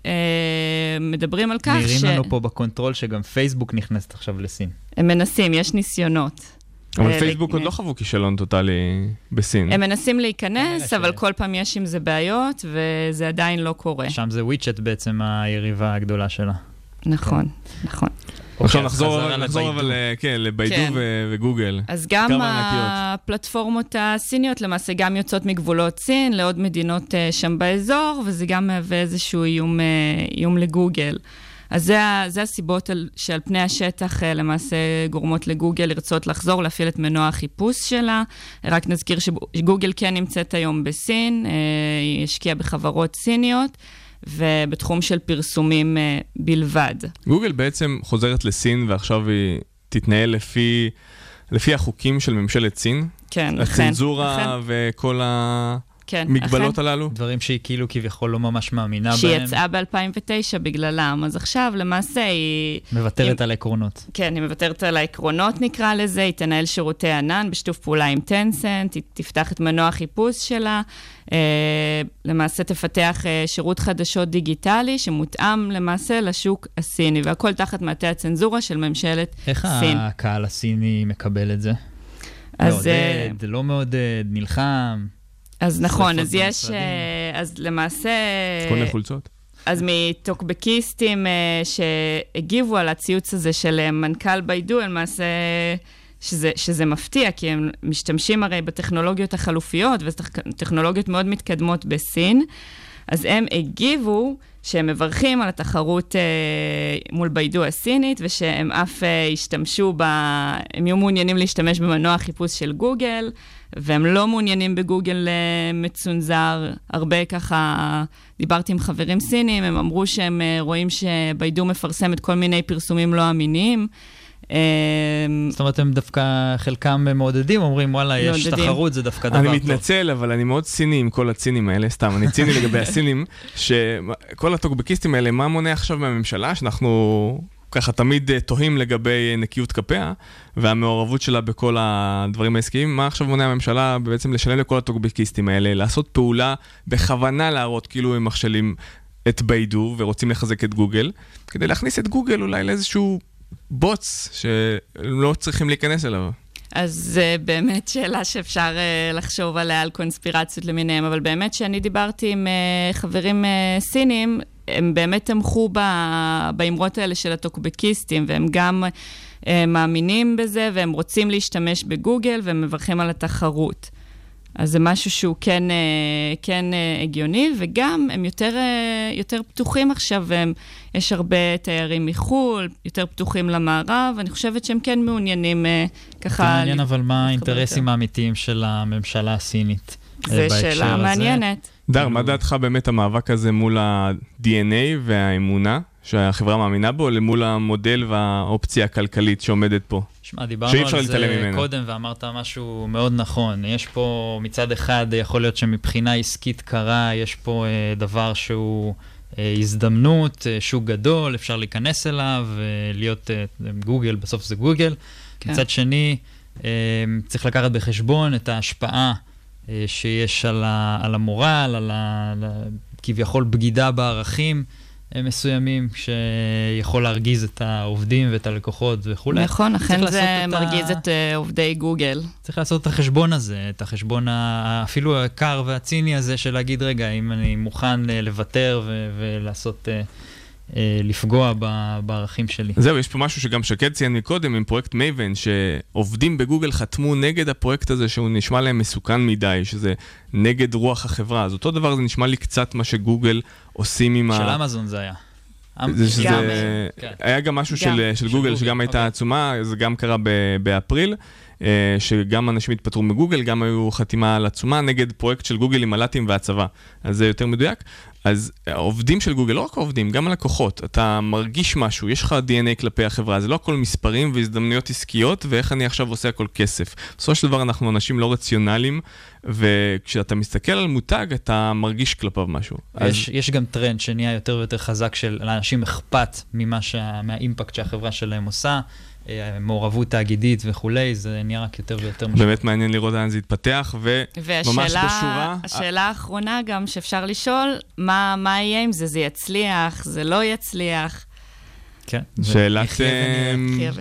[SPEAKER 9] ומדברים על כך
[SPEAKER 2] נראים
[SPEAKER 9] ש...
[SPEAKER 2] לנו פה ב control שגם פייסבוק נכנסת עכשיו לסין.
[SPEAKER 9] הם מנסים, יש ניסיונות.
[SPEAKER 1] אבל
[SPEAKER 9] אה,
[SPEAKER 1] פייסבוק עוד לא חוו כישלון טוטאלי בסין.
[SPEAKER 9] הם מנסים להיכנס, אבל כל פעם יש עם זה בעיות, וזה עדיין לא קורה.
[SPEAKER 2] שם זה WeChat בעצם היריבה הגדולה שלה.
[SPEAKER 9] נכון, נכון.
[SPEAKER 1] עכשיו
[SPEAKER 2] אוקיי, אז
[SPEAKER 1] נחזור. אבל, אה, כן, לביידו
[SPEAKER 9] כן.
[SPEAKER 1] וגוגל.
[SPEAKER 9] אז גם. הפלטפורמות הסיניות למעשה גם יוצאות מגבולות סין לעוד מדינות אה, שם באזור, וזה גם מהווה איזשהו איום, איום לגוגל. אז זה, ה- זה הסיבות על, שעל פני השטח אה, למעשה גורמות לגוגל לרצות לחזור, להפעיל את מנוע החיפוש שלה. רק נזכיר שגוגל כן נמצאת היום בסין, אה, היא השקיעה בחברות סיניות. ובתחום של פרסומים אה, בלבד.
[SPEAKER 1] גוגל בעצם חוזרת לסין ועכשיו היא תתנהל לפי, לפי החוקים של ממשלת סין.
[SPEAKER 9] כן, אכן.
[SPEAKER 1] הצנזורה
[SPEAKER 9] אכן.
[SPEAKER 1] וכל
[SPEAKER 9] כן,
[SPEAKER 1] המגבלות
[SPEAKER 9] אכן.
[SPEAKER 1] הללו?
[SPEAKER 2] דברים שהיא כאילו כביכול לא ממש מאמינה בהם.
[SPEAKER 9] שהיא יצאה ב-2009 בגללם, אז עכשיו למעשה היא...
[SPEAKER 2] מוותרת
[SPEAKER 9] היא-
[SPEAKER 2] על עקרונות.
[SPEAKER 9] כן, היא מוותרת על העקרונות נקרא לזה, היא תנהל שירותי ענן בשיתוף פעולה עם טנסנט, היא תפתח את מנוע החיפוש שלה, אה, למעשה תפתח אה, שירות חדשות דיגיטלי שמותאם למעשה לשוק הסיני, והכל תחת מעטה הצנזורה של ממשלת
[SPEAKER 2] איך
[SPEAKER 9] סין.
[SPEAKER 2] הקהל הסיני מקבל את זה?
[SPEAKER 9] אז, אה,
[SPEAKER 2] מעודד, לא מעודד, נלחם.
[SPEAKER 9] אז נכון,
[SPEAKER 2] שרפות
[SPEAKER 9] אז יש. אה, אז למעשה...
[SPEAKER 1] קונה חולצות.
[SPEAKER 9] אז מטוקבקיסטים אה, שהגיבו על הציוץ הזה של אה, מנכ"ל ביידו, למעשה שזה, שזה מפתיע, כי הם משתמשים הרי בטכנולוגיות החלופיות, וזה טכ- טכנולוגיות מאוד מתקדמות בסין, אז הם הגיבו שהם מברכים על התחרות אה, מול ביידו הסינית, ושהם אף אה, ישתמשו ב... הם יהיו מעוניינים להשתמש במנוע החיפוש של גוגל, והם לא מעוניינים בגוגל אה, מצונזר. הרבה ככה, דיברתי עם חברים סינים, הם אמרו שהם אה, רואים שביידו מפרסמת כל מיני פרסומים לא אמינים. אה,
[SPEAKER 2] זאת אומרת, הם דווקא, חלקם מעודדים, אומרים, וואלה, יש. תחרות, זה דווקא דבר
[SPEAKER 1] אני
[SPEAKER 2] טוב.
[SPEAKER 1] מתנצל, אבל אני מאוד ציני עם כל הצינים האלה, סתם, אני ציני לגבי *laughs* הסינים, שכל הטוקבקיסטים האלה, מה מונע עכשיו מהממשלה, שאנחנו ככה תמיד אה, תוהים לגבי אה, נקיות כפיה, והמעורבות שלה בכל הדברים העסקיים, מה עכשיו מונע הממשלה בעצם לשלם לכל הטוקבקיסטים האלה, לעשות פעולה בכוונה להראות כאילו הם מכשילים את ביידו ורוצים לחזק את גוגל, כדי להכניס את גוגל אולי לאיזשהו בוץ שהם לא צריכים להיכנס אליו.
[SPEAKER 9] אז זה באמת שאלה שאפשר uh, לחשוב עליה על קונספירציות למיניהם, אבל באמת שאני דיברתי עם uh, חברים uh, סינים, הם באמת תמכו באמרות האלה של הטוקבקיסטים, והם גם uh, מאמינים בזה, והם רוצים להשתמש בגוגל, והם מברכים על התחרות. אז זה משהו שהוא כן, אה, כן אה, הגיוני, וגם הם יותר, אה, יותר פתוחים עכשיו, והם, יש הרבה תיירים מחו"ל, יותר פתוחים למערב, אני חושבת שהם כן מעוניינים אה, ככה...
[SPEAKER 2] זה מעניין אבל מה האינטרסים האמיתיים של הממשלה הסינית. אה,
[SPEAKER 9] זה
[SPEAKER 2] בהקשר
[SPEAKER 9] שאלה. מעניינת.
[SPEAKER 1] דר, מה דעתך באמת המאבק הזה מול ה-DNA והאמונה שהחברה מאמינה בו, למול המודל והאופציה הכלכלית שעומדת פה?
[SPEAKER 2] שמע, דיברנו על זה
[SPEAKER 1] ממנה.
[SPEAKER 2] קודם ואמרת משהו מאוד נכון. יש פה מצד אחד, יכול להיות שמבחינה עסקית קרה, יש פה אה, דבר שהוא אה, הזדמנות, אה, שוק גדול, אפשר להיכנס אליו, אה, להיות אה, גוגל, בסוף זה גוגל.
[SPEAKER 9] כן.
[SPEAKER 2] מצד שני, אה, צריך לקחת בחשבון את ההשפעה שיש על, ה, על המורל, על ה, על ה, כביכול בגידה בערכים. אה, מסוימים שיכול להרגיז את העובדים ואת הלקוחות וכולי.
[SPEAKER 9] נכון, אכן זה
[SPEAKER 2] את
[SPEAKER 9] מרגיז
[SPEAKER 2] ה-
[SPEAKER 9] את אה, עובדי גוגל.
[SPEAKER 2] צריך לעשות את החשבון הזה, את החשבון ה- אפילו הקר והציני הזה של להגיד, רגע, אם אני מוכן אה, לוותר ו- ולעשות, אה, אה, לפגוע ב- בערכים שלי.
[SPEAKER 1] זהו, יש פה משהו שגם שקד ציין מקודם עם פרויקט מייבן, שעובדים בגוגל חתמו נגד הפרויקט הזה שהוא נשמע להם מסוכן מדי, שזה נגד רוח החברה. אז אותו דבר זה נשמע לי קצת מה שגוגל עושים עם ה...
[SPEAKER 2] של אמזון זה היה. אמ-
[SPEAKER 1] זה שזה,
[SPEAKER 2] גם, כן.
[SPEAKER 1] היה גם משהו
[SPEAKER 2] גם.
[SPEAKER 1] של, של
[SPEAKER 2] של
[SPEAKER 1] גוגל
[SPEAKER 2] גוגל,
[SPEAKER 1] שגם הייתה
[SPEAKER 2] אוקיי.
[SPEAKER 1] עצומה, זה גם קרה ב- באפריל, אה, שגם אנשים התפטרו מגוגל, גם היו חתימה על עצומה נגד פרויקט של גוגל עם מל"טים והצבא. אז זה יותר מדויק. אז העובדים של גוגל, לא רק העובדים, גם הלקוחות, אתה מרגיש משהו, יש לך DNA כלפי החברה, זה לא הכל מספרים והזדמנויות עסקיות, ואיך אני עכשיו עושה הכל כסף. בסופו של דבר אנחנו אנשים לא רציונליים, וכשאתה מסתכל על מותג, אתה מרגיש כלפיו משהו. אז-
[SPEAKER 2] יש, יש גם טרנד שנהיה יותר ויותר חזק של לאנשים אכפת ממה שה, מהאימפקט שהחברה שלהם עושה, אה, מעורבות תאגידית וכולי, זה נהיה רק יותר ויותר משמעותי.
[SPEAKER 1] באמת מעניין לראות לאן זה יתפתח, וממש
[SPEAKER 9] והשאלה
[SPEAKER 1] בשורה...
[SPEAKER 9] השאלה האחרונה גם שאפשר לשאול, מה, מה יהיה עם זה? זה יצליח? זה לא יצליח?
[SPEAKER 2] כן.
[SPEAKER 1] שאלת. אה.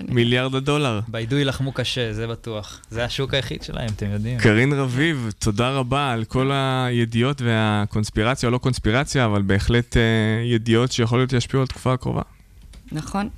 [SPEAKER 1] מיליארד הדולר.
[SPEAKER 2] ביידו יילחמו קשה, זה בטוח. זה השוק היחיד שלהם, אתם יודעים.
[SPEAKER 1] קרין רביב, תודה רבה על כל הידיעות והקונספירציה, או לא קונספירציה, אבל בהחלט אה, ידיעות שיכול להיות שישפיעו על התקופה הקרובה.
[SPEAKER 9] נכון.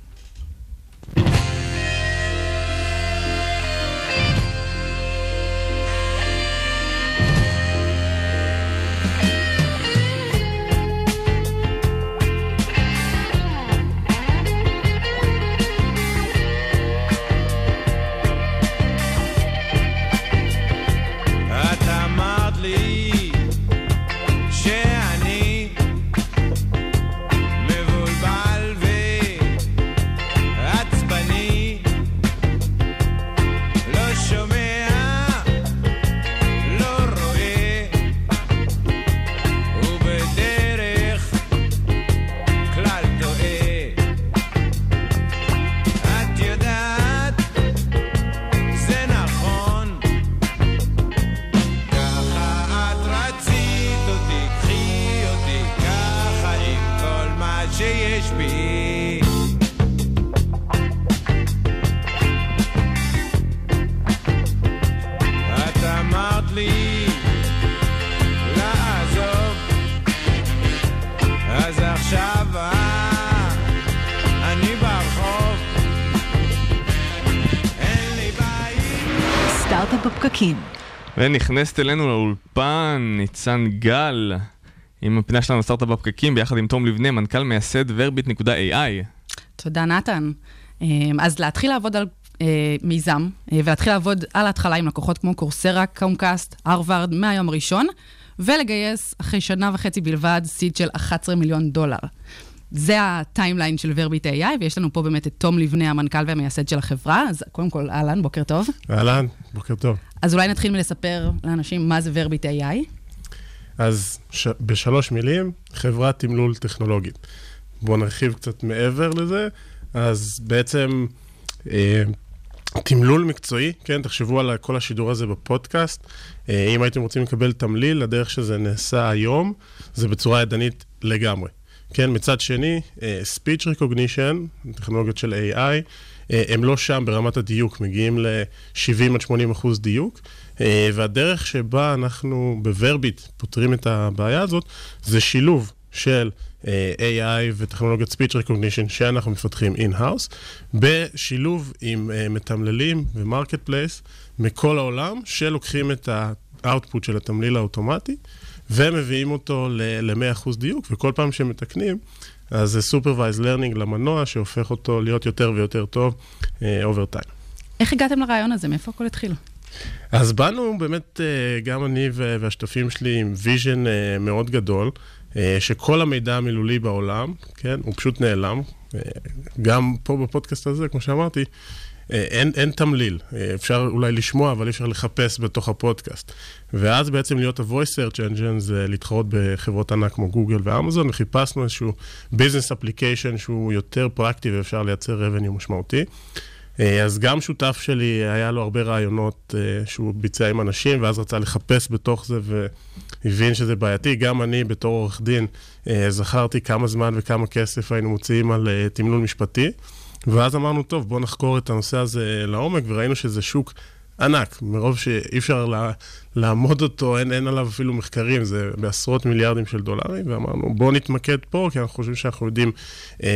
[SPEAKER 1] ונכנסת אלינו לאולפן ניצן גל, עם הפינה שלנו סטארט-אפ בפקקים, ביחד עם תום לבנה, מנכ"ל מייסד ורביט.ai.
[SPEAKER 10] תודה, נתן. אמ, אז להתחיל לעבוד על אה, מיזם, אה, ולהתחיל לעבוד על ההתחלה עם לקוחות כמו קורסרה, קומקאסט, הרווארד, מהיום הראשון, ולגייס אחרי שנה וחצי בלבד seed של 11 מיליון דולר. זה ה timeline של ורביט AI, ויש לנו פה באמת את תום לבנה, המנכ"ל והמייסד של החברה. אז קודם כל, אהלן, בוקר טוב.
[SPEAKER 11] אהלן, בוקר טוב.
[SPEAKER 10] אז אולי נתחיל מלספר לאנשים מה זה ורביט AI.
[SPEAKER 11] אז ש... בשלוש מילים, חברת תמלול טכנולוגית. בואו נרחיב קצת מעבר לזה. אז בעצם אה, תמלול מקצועי, כן, תחשבו על כל השידור הזה בפודקאסט. אה, אם הייתם רוצים לקבל תמליל, הדרך שזה נעשה היום, זה בצורה ידנית לגמרי. כן, מצד שני, אה, speech recognition, טכנולוגיות של AI, הם לא שם ברמת הדיוק, מגיעים ל-70 עד 80 אחוז דיוק, אה, והדרך שבה אנחנו בוורביט פותרים את הבעיה הזאת, זה שילוב של אה, AI וטכנולוגיית speech recognition שאנחנו מפתחים in-house, בשילוב עם אה, מתמללים ו marketplace מכל העולם, שלוקחים את ה-output של התמליל האוטומטי, ומביאים אותו ל-100% דיוק, וכל פעם שהם מתקנים, אז זה supervised learning למנוע, שהופך אותו להיות יותר ויותר טוב אה, over time.
[SPEAKER 10] איך הגעתם לרעיון הזה? מאיפה הכל התחיל?
[SPEAKER 11] אז באנו באמת, אה, גם אני והשותפים שלי, עם vision אה, מאוד גדול, uh, שכל המידע המילולי בעולם, כן, הוא פשוט נעלם. אה, גם פה בפודקאסט הזה, כמו שאמרתי, אין, אין תמליל, אפשר אולי לשמוע, אבל אי אפשר לחפש בתוך הפודקאסט. ואז בעצם להיות ה-voice search engine זה להתחרות בחברות ענק כמו גוגל ואמזון, וחיפשנו איזשהו business application שהוא יותר פרקטי ואפשר לייצר revenue משמעותי. אז גם שותף שלי, היה לו הרבה רעיונות שהוא ביצע עם אנשים, ואז רצה לחפש בתוך זה והבין שזה בעייתי. גם אני, בתור עורך דין, זכרתי כמה זמן וכמה כסף היינו מוציאים על תמלול משפטי. ואז אמרנו, טוב, בואו נחקור את הנושא הזה לעומק, וראינו שזה שוק ענק, מרוב שאי אפשר לה, לעמוד אותו, אין, אין עליו אפילו מחקרים, זה בעשרות מיליארדים של דולרים, ואמרנו, בואו נתמקד פה, כי אנחנו חושבים שאנחנו יודעים אה,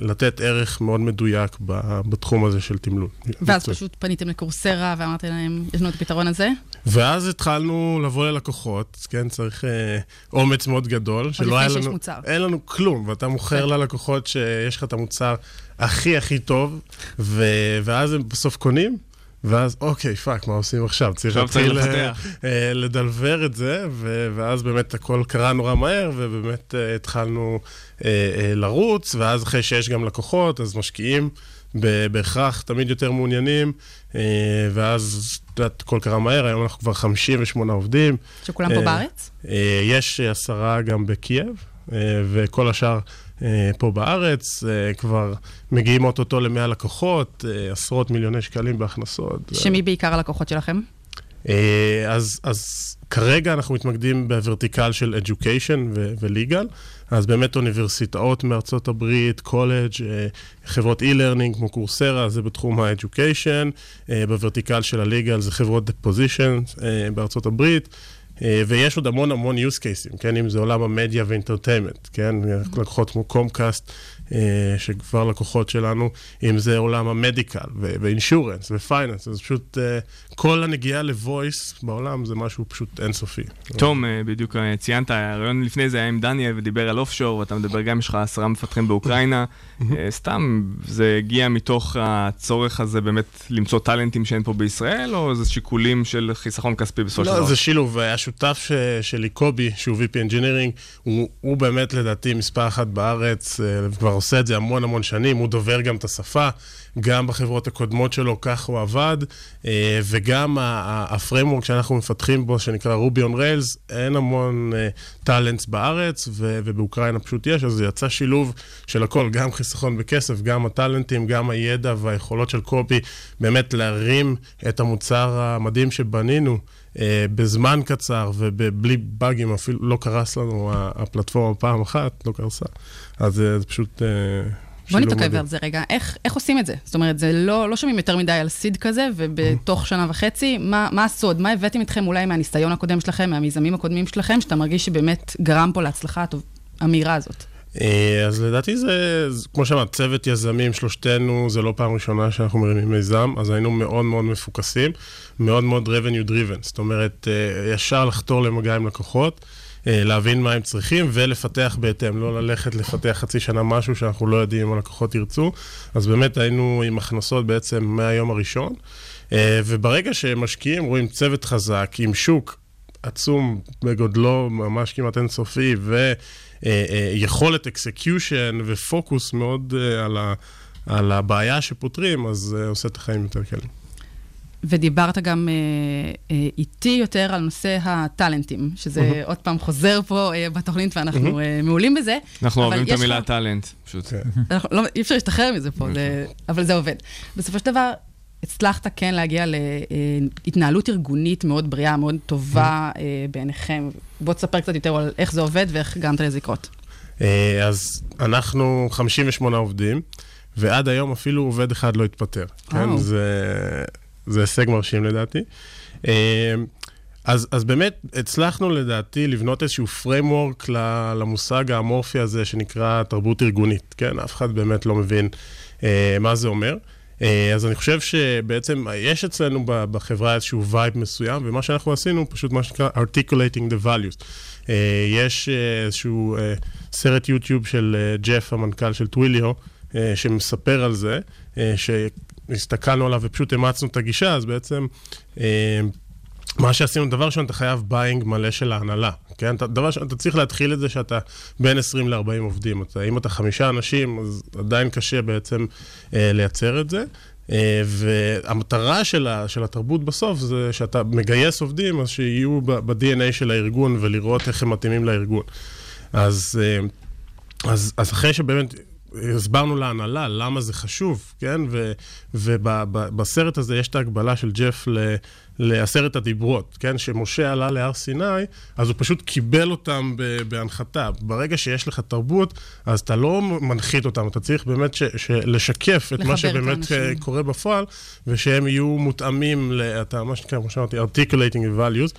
[SPEAKER 11] לתת ערך מאוד מדויק ב, בתחום הזה של תמלול.
[SPEAKER 10] ואז פשוט פניתם לקורסרה ואמרתם להם, יש לנו את הפתרון הזה?
[SPEAKER 11] ואז התחלנו לבוא ללקוחות, כן, צריך אה, אומץ מאוד גדול,
[SPEAKER 10] שלא היה לנו... מוצר.
[SPEAKER 11] אין לנו כלום, ואתה מוכר ללקוחות שיש לך את המוצר הכי הכי טוב, ו... ואז הם בסוף קונים. ואז, אוקיי, fuck, מה עושים עכשיו? צריך להתחיל לדלבר את זה, ו- ואז באמת הכל קרה נורא מהר, ובאמת אה, התחלנו uh, uh, לרוץ, ואז אחרי שיש גם לקוחות, אז משקיעים בהכרח תמיד יותר מעוניינים, uh, ואז, את יודעת, הכל קרה מהר, היום אנחנו כבר 58 עובדים.
[SPEAKER 10] שכולם פה בארץ?
[SPEAKER 11] יש עשרה גם בקייב, וכל השאר... פה בארץ, כבר מגיעים אוטוטו למאה לקוחות, עשרות מיליוני שקלים בהכנסות.
[SPEAKER 10] שמי בעיקר הלקוחות שלכם?
[SPEAKER 11] אז, אז כרגע אנחנו מתמקדים בוורטיקל של education ו-legal, אז באמת אוניברסיטאות מארצות הברית, קולג', חברות e-learning כמו קורסרה, זה בתחום ה-education, ב vertical של ה-legal זה חברות deposition בארצות הברית. ויש עוד המון המון use cases, כן, אם זה עולם המדיה ו entertainment, כן, לקוחות כמו קומקאסט, שכבר לקוחות שלנו, אם זה עולם ה medical ו insurance ו finance, אז פשוט כל הנגיעה ל voice בעולם זה משהו פשוט אינסופי.
[SPEAKER 1] תום, בדיוק ציינת, הרעיון לפני זה היה עם דניאל ודיבר על אופשור, ואתה מדבר גם, יש לך עשרה מפתחים באוקראינה, סתם, זה הגיע מתוך הצורך הזה באמת למצוא טאלנטים שאין פה בישראל, או זה שיקולים של חיסכון כספי בסופו של דבר?
[SPEAKER 11] לא, זה שילוב, השותף שלי, קובי, שהוא VP Engineering, הוא, הוא באמת לדעתי מספר אחת בארץ, כבר עושה את זה המון המון שנים, הוא דובר גם את השפה, גם בחברות הקודמות שלו, כך הוא עבד, וגם ה framework שאנחנו מפתחים בו, שנקרא Ruby on Rails, אין המון talents בארץ, ובאוקראינה פשוט יש, אז זה יצא שילוב של הכל, גם חיסכון בכסף, גם הטאלנטים, גם הידע והיכולות של קובי, באמת להרים את המוצר המדהים שבנינו. אה, בזמן קצר ובלי באגים, אפילו לא קרס לנו הפלטפורמה פעם אחת, לא קרסה. אז זה פשוט
[SPEAKER 10] בוא נתעכב. על זה רגע. איך, איך עושים את זה? זאת אומרת, זה לא, לא שומעים יותר מדי על סיד כזה, ובתוך שנה וחצי, מה, מה הסוד? מה הבאתם איתכם אולי מהניסיון הקודם שלכם, מהמיזמים הקודמים שלכם, שאתה מרגיש שבאמת גרם פה להצלחה המהירה הזאת?
[SPEAKER 11] אה, אז לדעתי זה, כמו שאמרת, צוות יזמים, שלושתנו, זה לא פעם ראשונה שאנחנו מרימים מיזם, אז היינו מאוד מאוד מפוקסים, מאוד מאוד revenue driven, זאת אומרת, אה, ישר לחתור למגע עם לקוחות, להבין מה הם צריכים ולפתח בהתאם, לא ללכת לפתח חצי שנה משהו שאנחנו לא יודעים אם הלקוחות ירצו, אז באמת היינו עם הכנסות בעצם מהיום הראשון, אה, וברגע שמשקיעים, רואים צוות חזק, עם שוק עצום בגודלו, ממש כמעט אינסופי, ויכולת execution ופוקוס מאוד אה, על, ה, על הבעיה שפותרים, אז אה, עושה את החיים יותר קלים.
[SPEAKER 10] ודיברת גם אה, אה, איתי יותר על נושא הטאלנטים, שזה
[SPEAKER 1] מהמם.
[SPEAKER 10] עוד פעם חוזר פה אה, בתוכנית ואנחנו
[SPEAKER 1] מהמם.
[SPEAKER 10] אה, מעולים בזה.
[SPEAKER 1] אנחנו אוהבים את המילה
[SPEAKER 10] לך-
[SPEAKER 1] טאלנט, פשוט.
[SPEAKER 10] אנחנו לא, אי אפשר להשתחרר מזה פה, זה, אבל זה עובד. בסופו של דבר, הצלחת כן להגיע להתנהלות ארגונית מאוד בריאה, מאוד טובה אה, בעיניכם. בוא תספר קצת יותר על איך זה עובד ואיך גרמת לזה לקרות.
[SPEAKER 11] אה, אז אנחנו 58 עובדים, ועד היום אפילו עובד אחד לא התפטר. כן,
[SPEAKER 10] וואו.
[SPEAKER 11] זה, זה הישג מרשים לדעתי. אה, אז, אז באמת הצלחנו לדעתי לבנות איזשהו framework למושג האמורפי הזה שנקרא תרבות ארגונית, כן? אף אחד באמת לא מבין אה, מה זה אומר. אה, אז אני חושב שבעצם יש אצלנו בחברה איזשהו vibe מסוים, ומה שאנחנו עשינו, פשוט מה שנקרא articulating the values. אה, יש אה, איזשהו אה, סרט יוטיוב של אה, ג'ף, המנכ"ל של Twilio, אה, שמספר על זה, אה, שהסתכלנו עליו ופשוט אימצנו את הגישה, אז בעצם... אה, מה שעשינו, דבר ראשון, אתה חייב buy-in מלא של ההנהלה, כן? אתה, דבר ראשון, אתה צריך להתחיל את זה שאתה בין 20 ל-40 עובדים. אתה, אם אתה חמישה אנשים, אז עדיין קשה בעצם אה, לייצר את זה. אה, והמטרה של, ה, של התרבות בסוף זה שאתה מגייס עובדים, אז שיהיו ב-DNA של הארגון ולראות איך הם מתאימים לארגון. אז, אה, אז, אז אחרי שבאמת הסברנו להנהלה למה זה חשוב, כן? ובסרט הזה יש את ההגבלה של ג'ף ל- לעשרת הדיברות, כן? שמשה עלה להר סיני, אז הוא פשוט קיבל אותם בהנחתה. ברגע שיש לך תרבות, אז אתה לא מנחית אותם, אתה צריך באמת ש- ש- לשקף את מה
[SPEAKER 10] את
[SPEAKER 11] שבאמת
[SPEAKER 10] האנשים.
[SPEAKER 11] אה, קורה בפועל, ושהם יהיו מותאמים, אתה, מה שנקרא, כמו שאמרתי, articulating values.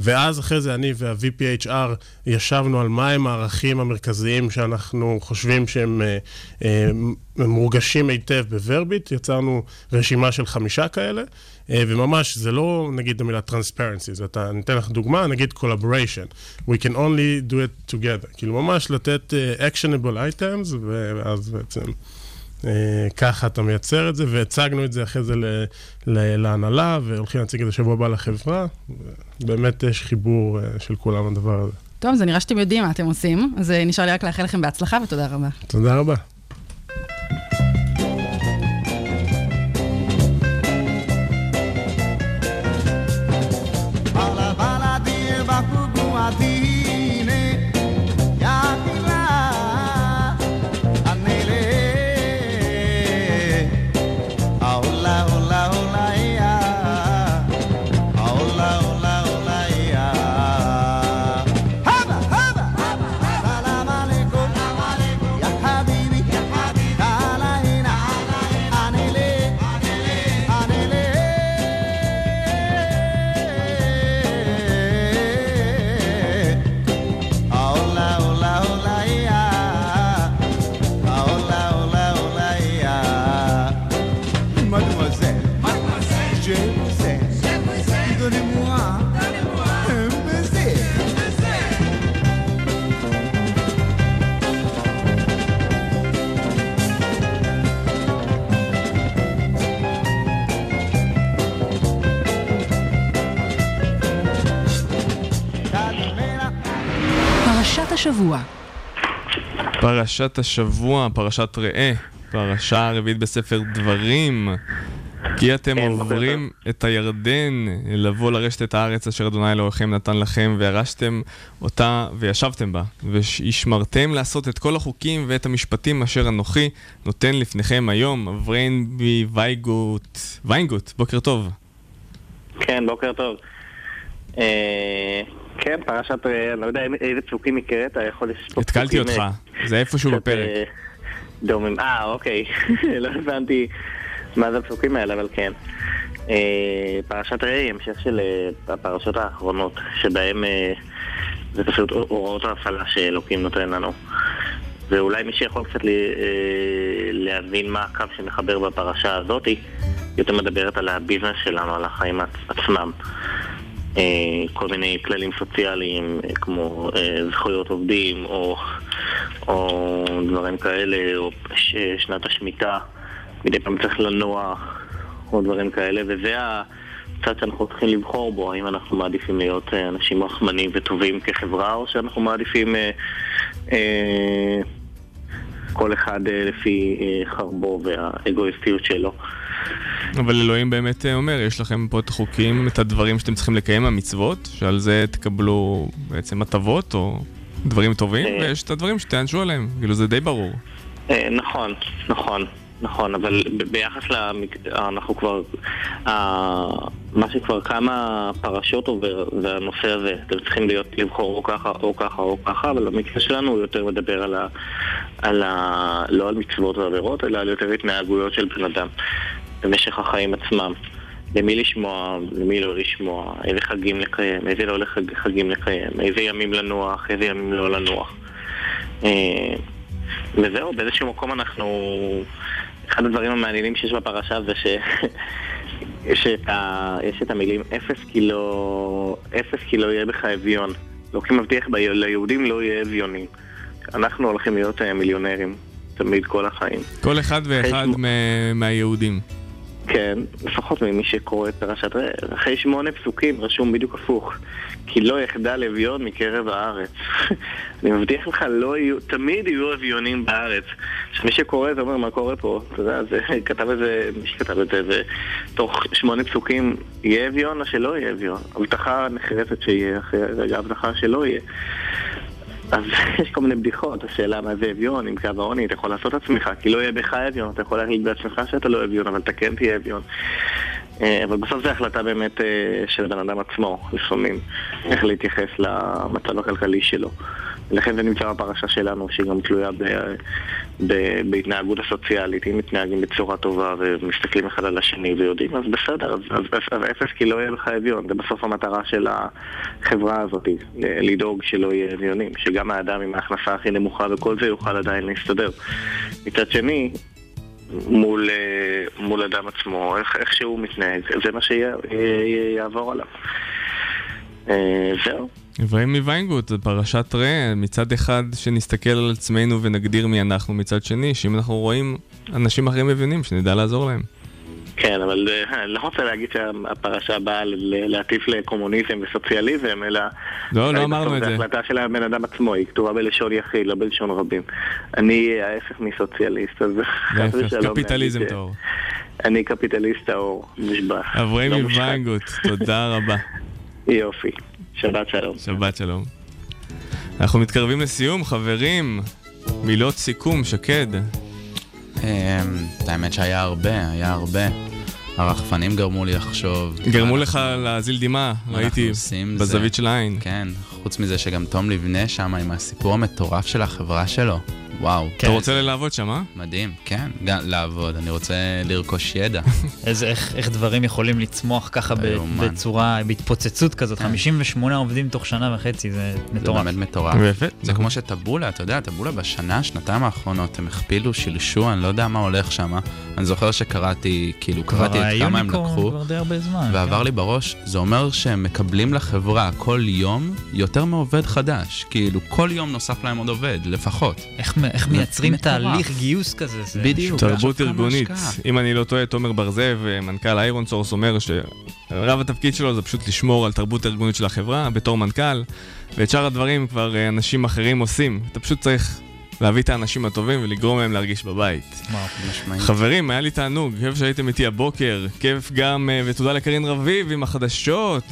[SPEAKER 11] ואז אחרי זה אני וה-VPHR ישבנו על מהם הערכים המרכזיים שאנחנו חושבים שהם אה, אה, מורגשים היטב בוורביט. יצרנו רשימה של חמישה כאלה, אה, וממש, זה לא נגיד המילה transparency, זה אתה, אני אתן לך דוגמה, נגיד collaboration. We can only do it together. כאילו ממש לתת actionable items, ואז בעצם... אה, ככה אתה מייצר את זה, והצגנו את זה אחרי זה להנהלה, והולכים להציג את זה שבוע הבא לחברה. באמת יש חיבור אה, של כולם לדבר הזה.
[SPEAKER 10] טוב, זה נראה שאתם יודעים מה אתם עושים, אז אה, נשאר לי רק לאחל לכם בהצלחה ותודה רבה.
[SPEAKER 11] תודה רבה.
[SPEAKER 8] פרשת השבוע,
[SPEAKER 1] פרשת ראה, פרשה הרביעית בספר דברים. כי אתם עוברים את הירדן, לבוא לרשת את הארץ אשר אדוני אלוהיכם נתן לכם, וירשתם אותה וישבתם בה, וישמרתם לעשות את כל החוקים ואת המשפטים אשר אנוכי נותן לפניכם היום. אבריין בי וייגוט, ויינגוט, בוקר טוב.
[SPEAKER 12] כן, בוקר טוב. אה, כן, פרשת, אה, אני לא יודע איזה פסוקים הקראת, יכול לשפוט
[SPEAKER 1] התקלתי אותך, זה איפשהו בפרק.
[SPEAKER 12] אה, דומים. אה, אוקיי. *laughs* לא הבנתי מה זה הפסוקים האלה, אבל כן. אה, פרשת ראי היא המשך של אה, הפרשות האחרונות, שבהם אה, זה פשוט הוראות ההפעלה שאלוקים נותן לנו. ואולי מי שיכול קצת אה, להבין מה הקו שמחבר בפרשה הזאתי, יותר מדברת על הביזנס שלנו, על החיים עצ- עצמם. אה, כל מיני כללים סוציאליים, אה, כמו אה, זכויות עובדים, או, או דברים כאלה, או שנת השמיטה, מדי פעם צריך לנוח, או דברים כאלה, וזה הצד שאנחנו צריכים לבחור בו, האם אנחנו מעדיפים להיות אנשים רחמנים וטובים כחברה, או שאנחנו מעדיפים כל אחד לפי חרבו והאגואיסטיות שלו.
[SPEAKER 1] אבל אלוהים באמת אה, אומר, יש לכם פה את החוקים, את הדברים שאתם צריכים לקיים, המצוות, שעל זה תקבלו בעצם הטבות או דברים טובים,
[SPEAKER 12] אה.
[SPEAKER 1] ויש את הדברים שתענשו עליהם, כאילו זה די ברור.
[SPEAKER 12] אה, נכון, נכון, נכון, אבל ביחס למק... אנחנו כבר... מה שכבר כמה פרשות עובר, זה הנושא הזה. אתם צריכים להיות, לבחור או ככה או ככה או ככה, אבל במקרה שלנו הוא יותר מדבר על ה... על ה... לא על מצוות ועבירות, אלא על יותר התנהגויות של בן אדם במשך החיים עצמם. למי לשמוע, למי לא לשמוע, איזה חגים לקיים, איזה לא חגים לקיים, איזה ימים לנוח, איזה ימים לא לנוח. אה, וזהו, באיזשהו מקום אנחנו... אחד הדברים המעניינים שיש בפרשה זה ש... *laughs* יש את, ה... יש את המילים אפס כי לא... אפס כי לא יהיה בך אביון. אלוקים מבטיח ב... ליהודים לא יהיה אביונים. אנחנו הולכים להיות אה, מיליונרים, תמיד כל החיים.
[SPEAKER 1] כל אחד ואחד מ- מהיהודים.
[SPEAKER 12] כן, לפחות ממי שקורא את פרשת ראה. אחרי שמונה פסוקים רשום בדיוק הפוך. כי לא יחדל אביון מקרב הארץ. *laughs* אני מבטיח לך, לא יהיו, תמיד יהיו אביונים בארץ. שמי שקורא זה אומר, מה קורה פה? אתה יודע, זה, *laughs* כתב איזה, מי שכתב את זה, זה תוך שמונה פסוקים, יהיה אביון או שלא יהיה אביון. הבטחה נחרצת שיהיה, אחרי רגע הבטחה שלא יהיה. אז יש כל מיני בדיחות, השאלה מה זה אביון, עם קו העוני, אתה יכול לעשות עצמך, כי לא יהיה בך אביון, אתה יכול להגיד בעצמך שאתה לא אביון, אבל אתה כן תהיה אביון. אה, אבל בסוף זו החלטה באמת אה, של הבן אדם עצמו, לפעמים, איך להתייחס למצב הכלכלי שלו. לכן זה נמצא בפרשה שלנו, שהיא גם תלויה ב, ב, בהתנהגות הסוציאלית. אם מתנהגים בצורה טובה ומסתכלים אחד על השני ויודעים, אז בסדר, אז, אז, אז, אז אפס כי לא יהיה לך אביון. זה בסוף המטרה של החברה הזאת, לדאוג שלא יהיה אביונים. שגם האדם עם ההכנסה הכי נמוכה וכל זה יוכל עדיין להסתדר. מצד שני, מול, אה, מול אדם עצמו, איך, איך שהוא מתנהג, זה מה שיעבור עליו. אה, זהו.
[SPEAKER 1] אברהים מוויינגוט, זו פרשת ראה, מצד אחד שנסתכל על עצמנו ונגדיר מי אנחנו, מצד שני, שאם אנחנו רואים אנשים אחרים מבינים, שנדע לעזור להם.
[SPEAKER 12] כן, אבל אה, אני לא רוצה להגיד שהפרשה באה להטיף לקומוניזם וסוציאליזם, אלא...
[SPEAKER 1] לא, לא אמרנו את
[SPEAKER 12] זו
[SPEAKER 1] זה.
[SPEAKER 12] החלטה של הבן אדם עצמו, היא כתובה בלשון יחיד, לא בלשון רבים. אני ההפך מסוציאליסט, אז חס ושלום
[SPEAKER 1] קפיטליזם
[SPEAKER 12] ש-
[SPEAKER 1] טהור.
[SPEAKER 12] אני קפיטליסט טהור, נשבע.
[SPEAKER 1] אברהים
[SPEAKER 12] לא מושחת.
[SPEAKER 1] מוויינגוט, תודה רבה. *laughs*
[SPEAKER 12] יופי, שבת שלום.
[SPEAKER 1] שבת שלום. אנחנו מתקרבים לסיום, חברים. מילות סיכום, שקד.
[SPEAKER 4] אמ, האמת שהיה הרבה, היה הרבה. הרחפנים גרמו לי לחשוב.
[SPEAKER 1] גרמו לך להזיל דמעה, ראיתי, בזווית של העין.
[SPEAKER 4] כן, חוץ מזה שגם תום לבנה שם עם הסיפור המטורף של החברה שלו. וואו.
[SPEAKER 1] אתה רוצה לעבוד שם, אה?
[SPEAKER 4] מדהים, כן, גם לעבוד, אני רוצה לרכוש ידע. *laughs*
[SPEAKER 2] איזה, איך, איך דברים יכולים לצמוח ככה ב. בצורה, בהתפוצצות כזאת.
[SPEAKER 4] כן.
[SPEAKER 2] 58 עובדים תוך שנה וחצי, זה
[SPEAKER 4] זה
[SPEAKER 2] מטורף.
[SPEAKER 4] באמת מטורף. זה כמו שטבולה, אתה יודע, טבולה בשנה, שנתיים האחרונות, הם הכפילו, שילשו, אני לא יודע מה הולך שם. אני זוכר שקראתי, כאילו, קראתי את כמה הם לקחו.
[SPEAKER 2] כבר די הרבה זמן.
[SPEAKER 4] ועבר
[SPEAKER 2] כן.
[SPEAKER 4] לי בראש, זה אומר שהם מקבלים לחברה כל יום יותר מעובד חדש. כאילו, כל יום נוסף להם עוד עובד, לפחות.
[SPEAKER 2] איך, איך מייצרים. תהליך גיוס כזה? זה
[SPEAKER 4] בדיוק.
[SPEAKER 1] תרבות ארגונית. אם אני לא טועה, תומר בר זאב, מנכ"ל איירון סורס, אומר שרב התפקיד שלו זה פשוט לשמור על תרבות ארגונית של החברה בתור מנכ"ל, ואת שאר הדברים כבר אה, אנשים אחרים עושים. אתה פשוט צריך להביא את האנשים הטובים ולגרום להם להרגיש בבית. חברים, היה לי תענוג, כיף שהייתם איתי הבוקר, כיף גם, אה, ותודה לקרין רביב עם החדשות,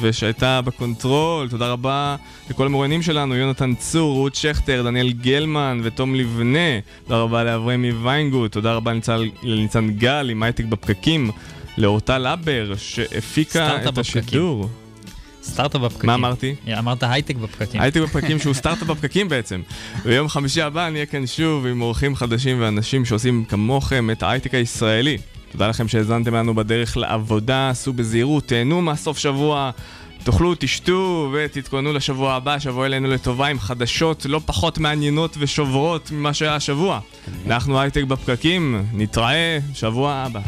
[SPEAKER 1] ושהייתה בקונטרול, תודה רבה לכל המרואיינים שלנו, יונתן צור, רות שכטר, דניאל גלמן ותום לבנה, תודה רבה לאברהמי ויינגוט, תודה רבה לניצן, גל עם הייטק בפקקים, לאורטל אבר שהפיקה את השידור.
[SPEAKER 2] סטארט-אפ בפקקים.
[SPEAKER 1] מה אמרתי?
[SPEAKER 2] אמרת הייטק בפקקים.
[SPEAKER 1] הייתי בפקקים שהוא סטארט-אפ בפקקים בעצם. ביום חמישי הבא נהיה כאן שוב עם אורחים חדשים ואנשים שעושים כמוכם את ההייטק הישראלי. תודה לכם שהאזנתם לנו בדרך לעבודה, עשו בזהירות, תהנו מהסוף שבוע. תאכלו, תשתו ותתכוננו לשבוע הבא, שבוע אלינו לטובה עם חדשות לא פחות מעניינות ושוברות ממה שהיה השבוע. אנחנו הייטק בפקקים, נתראה שבוע הבא.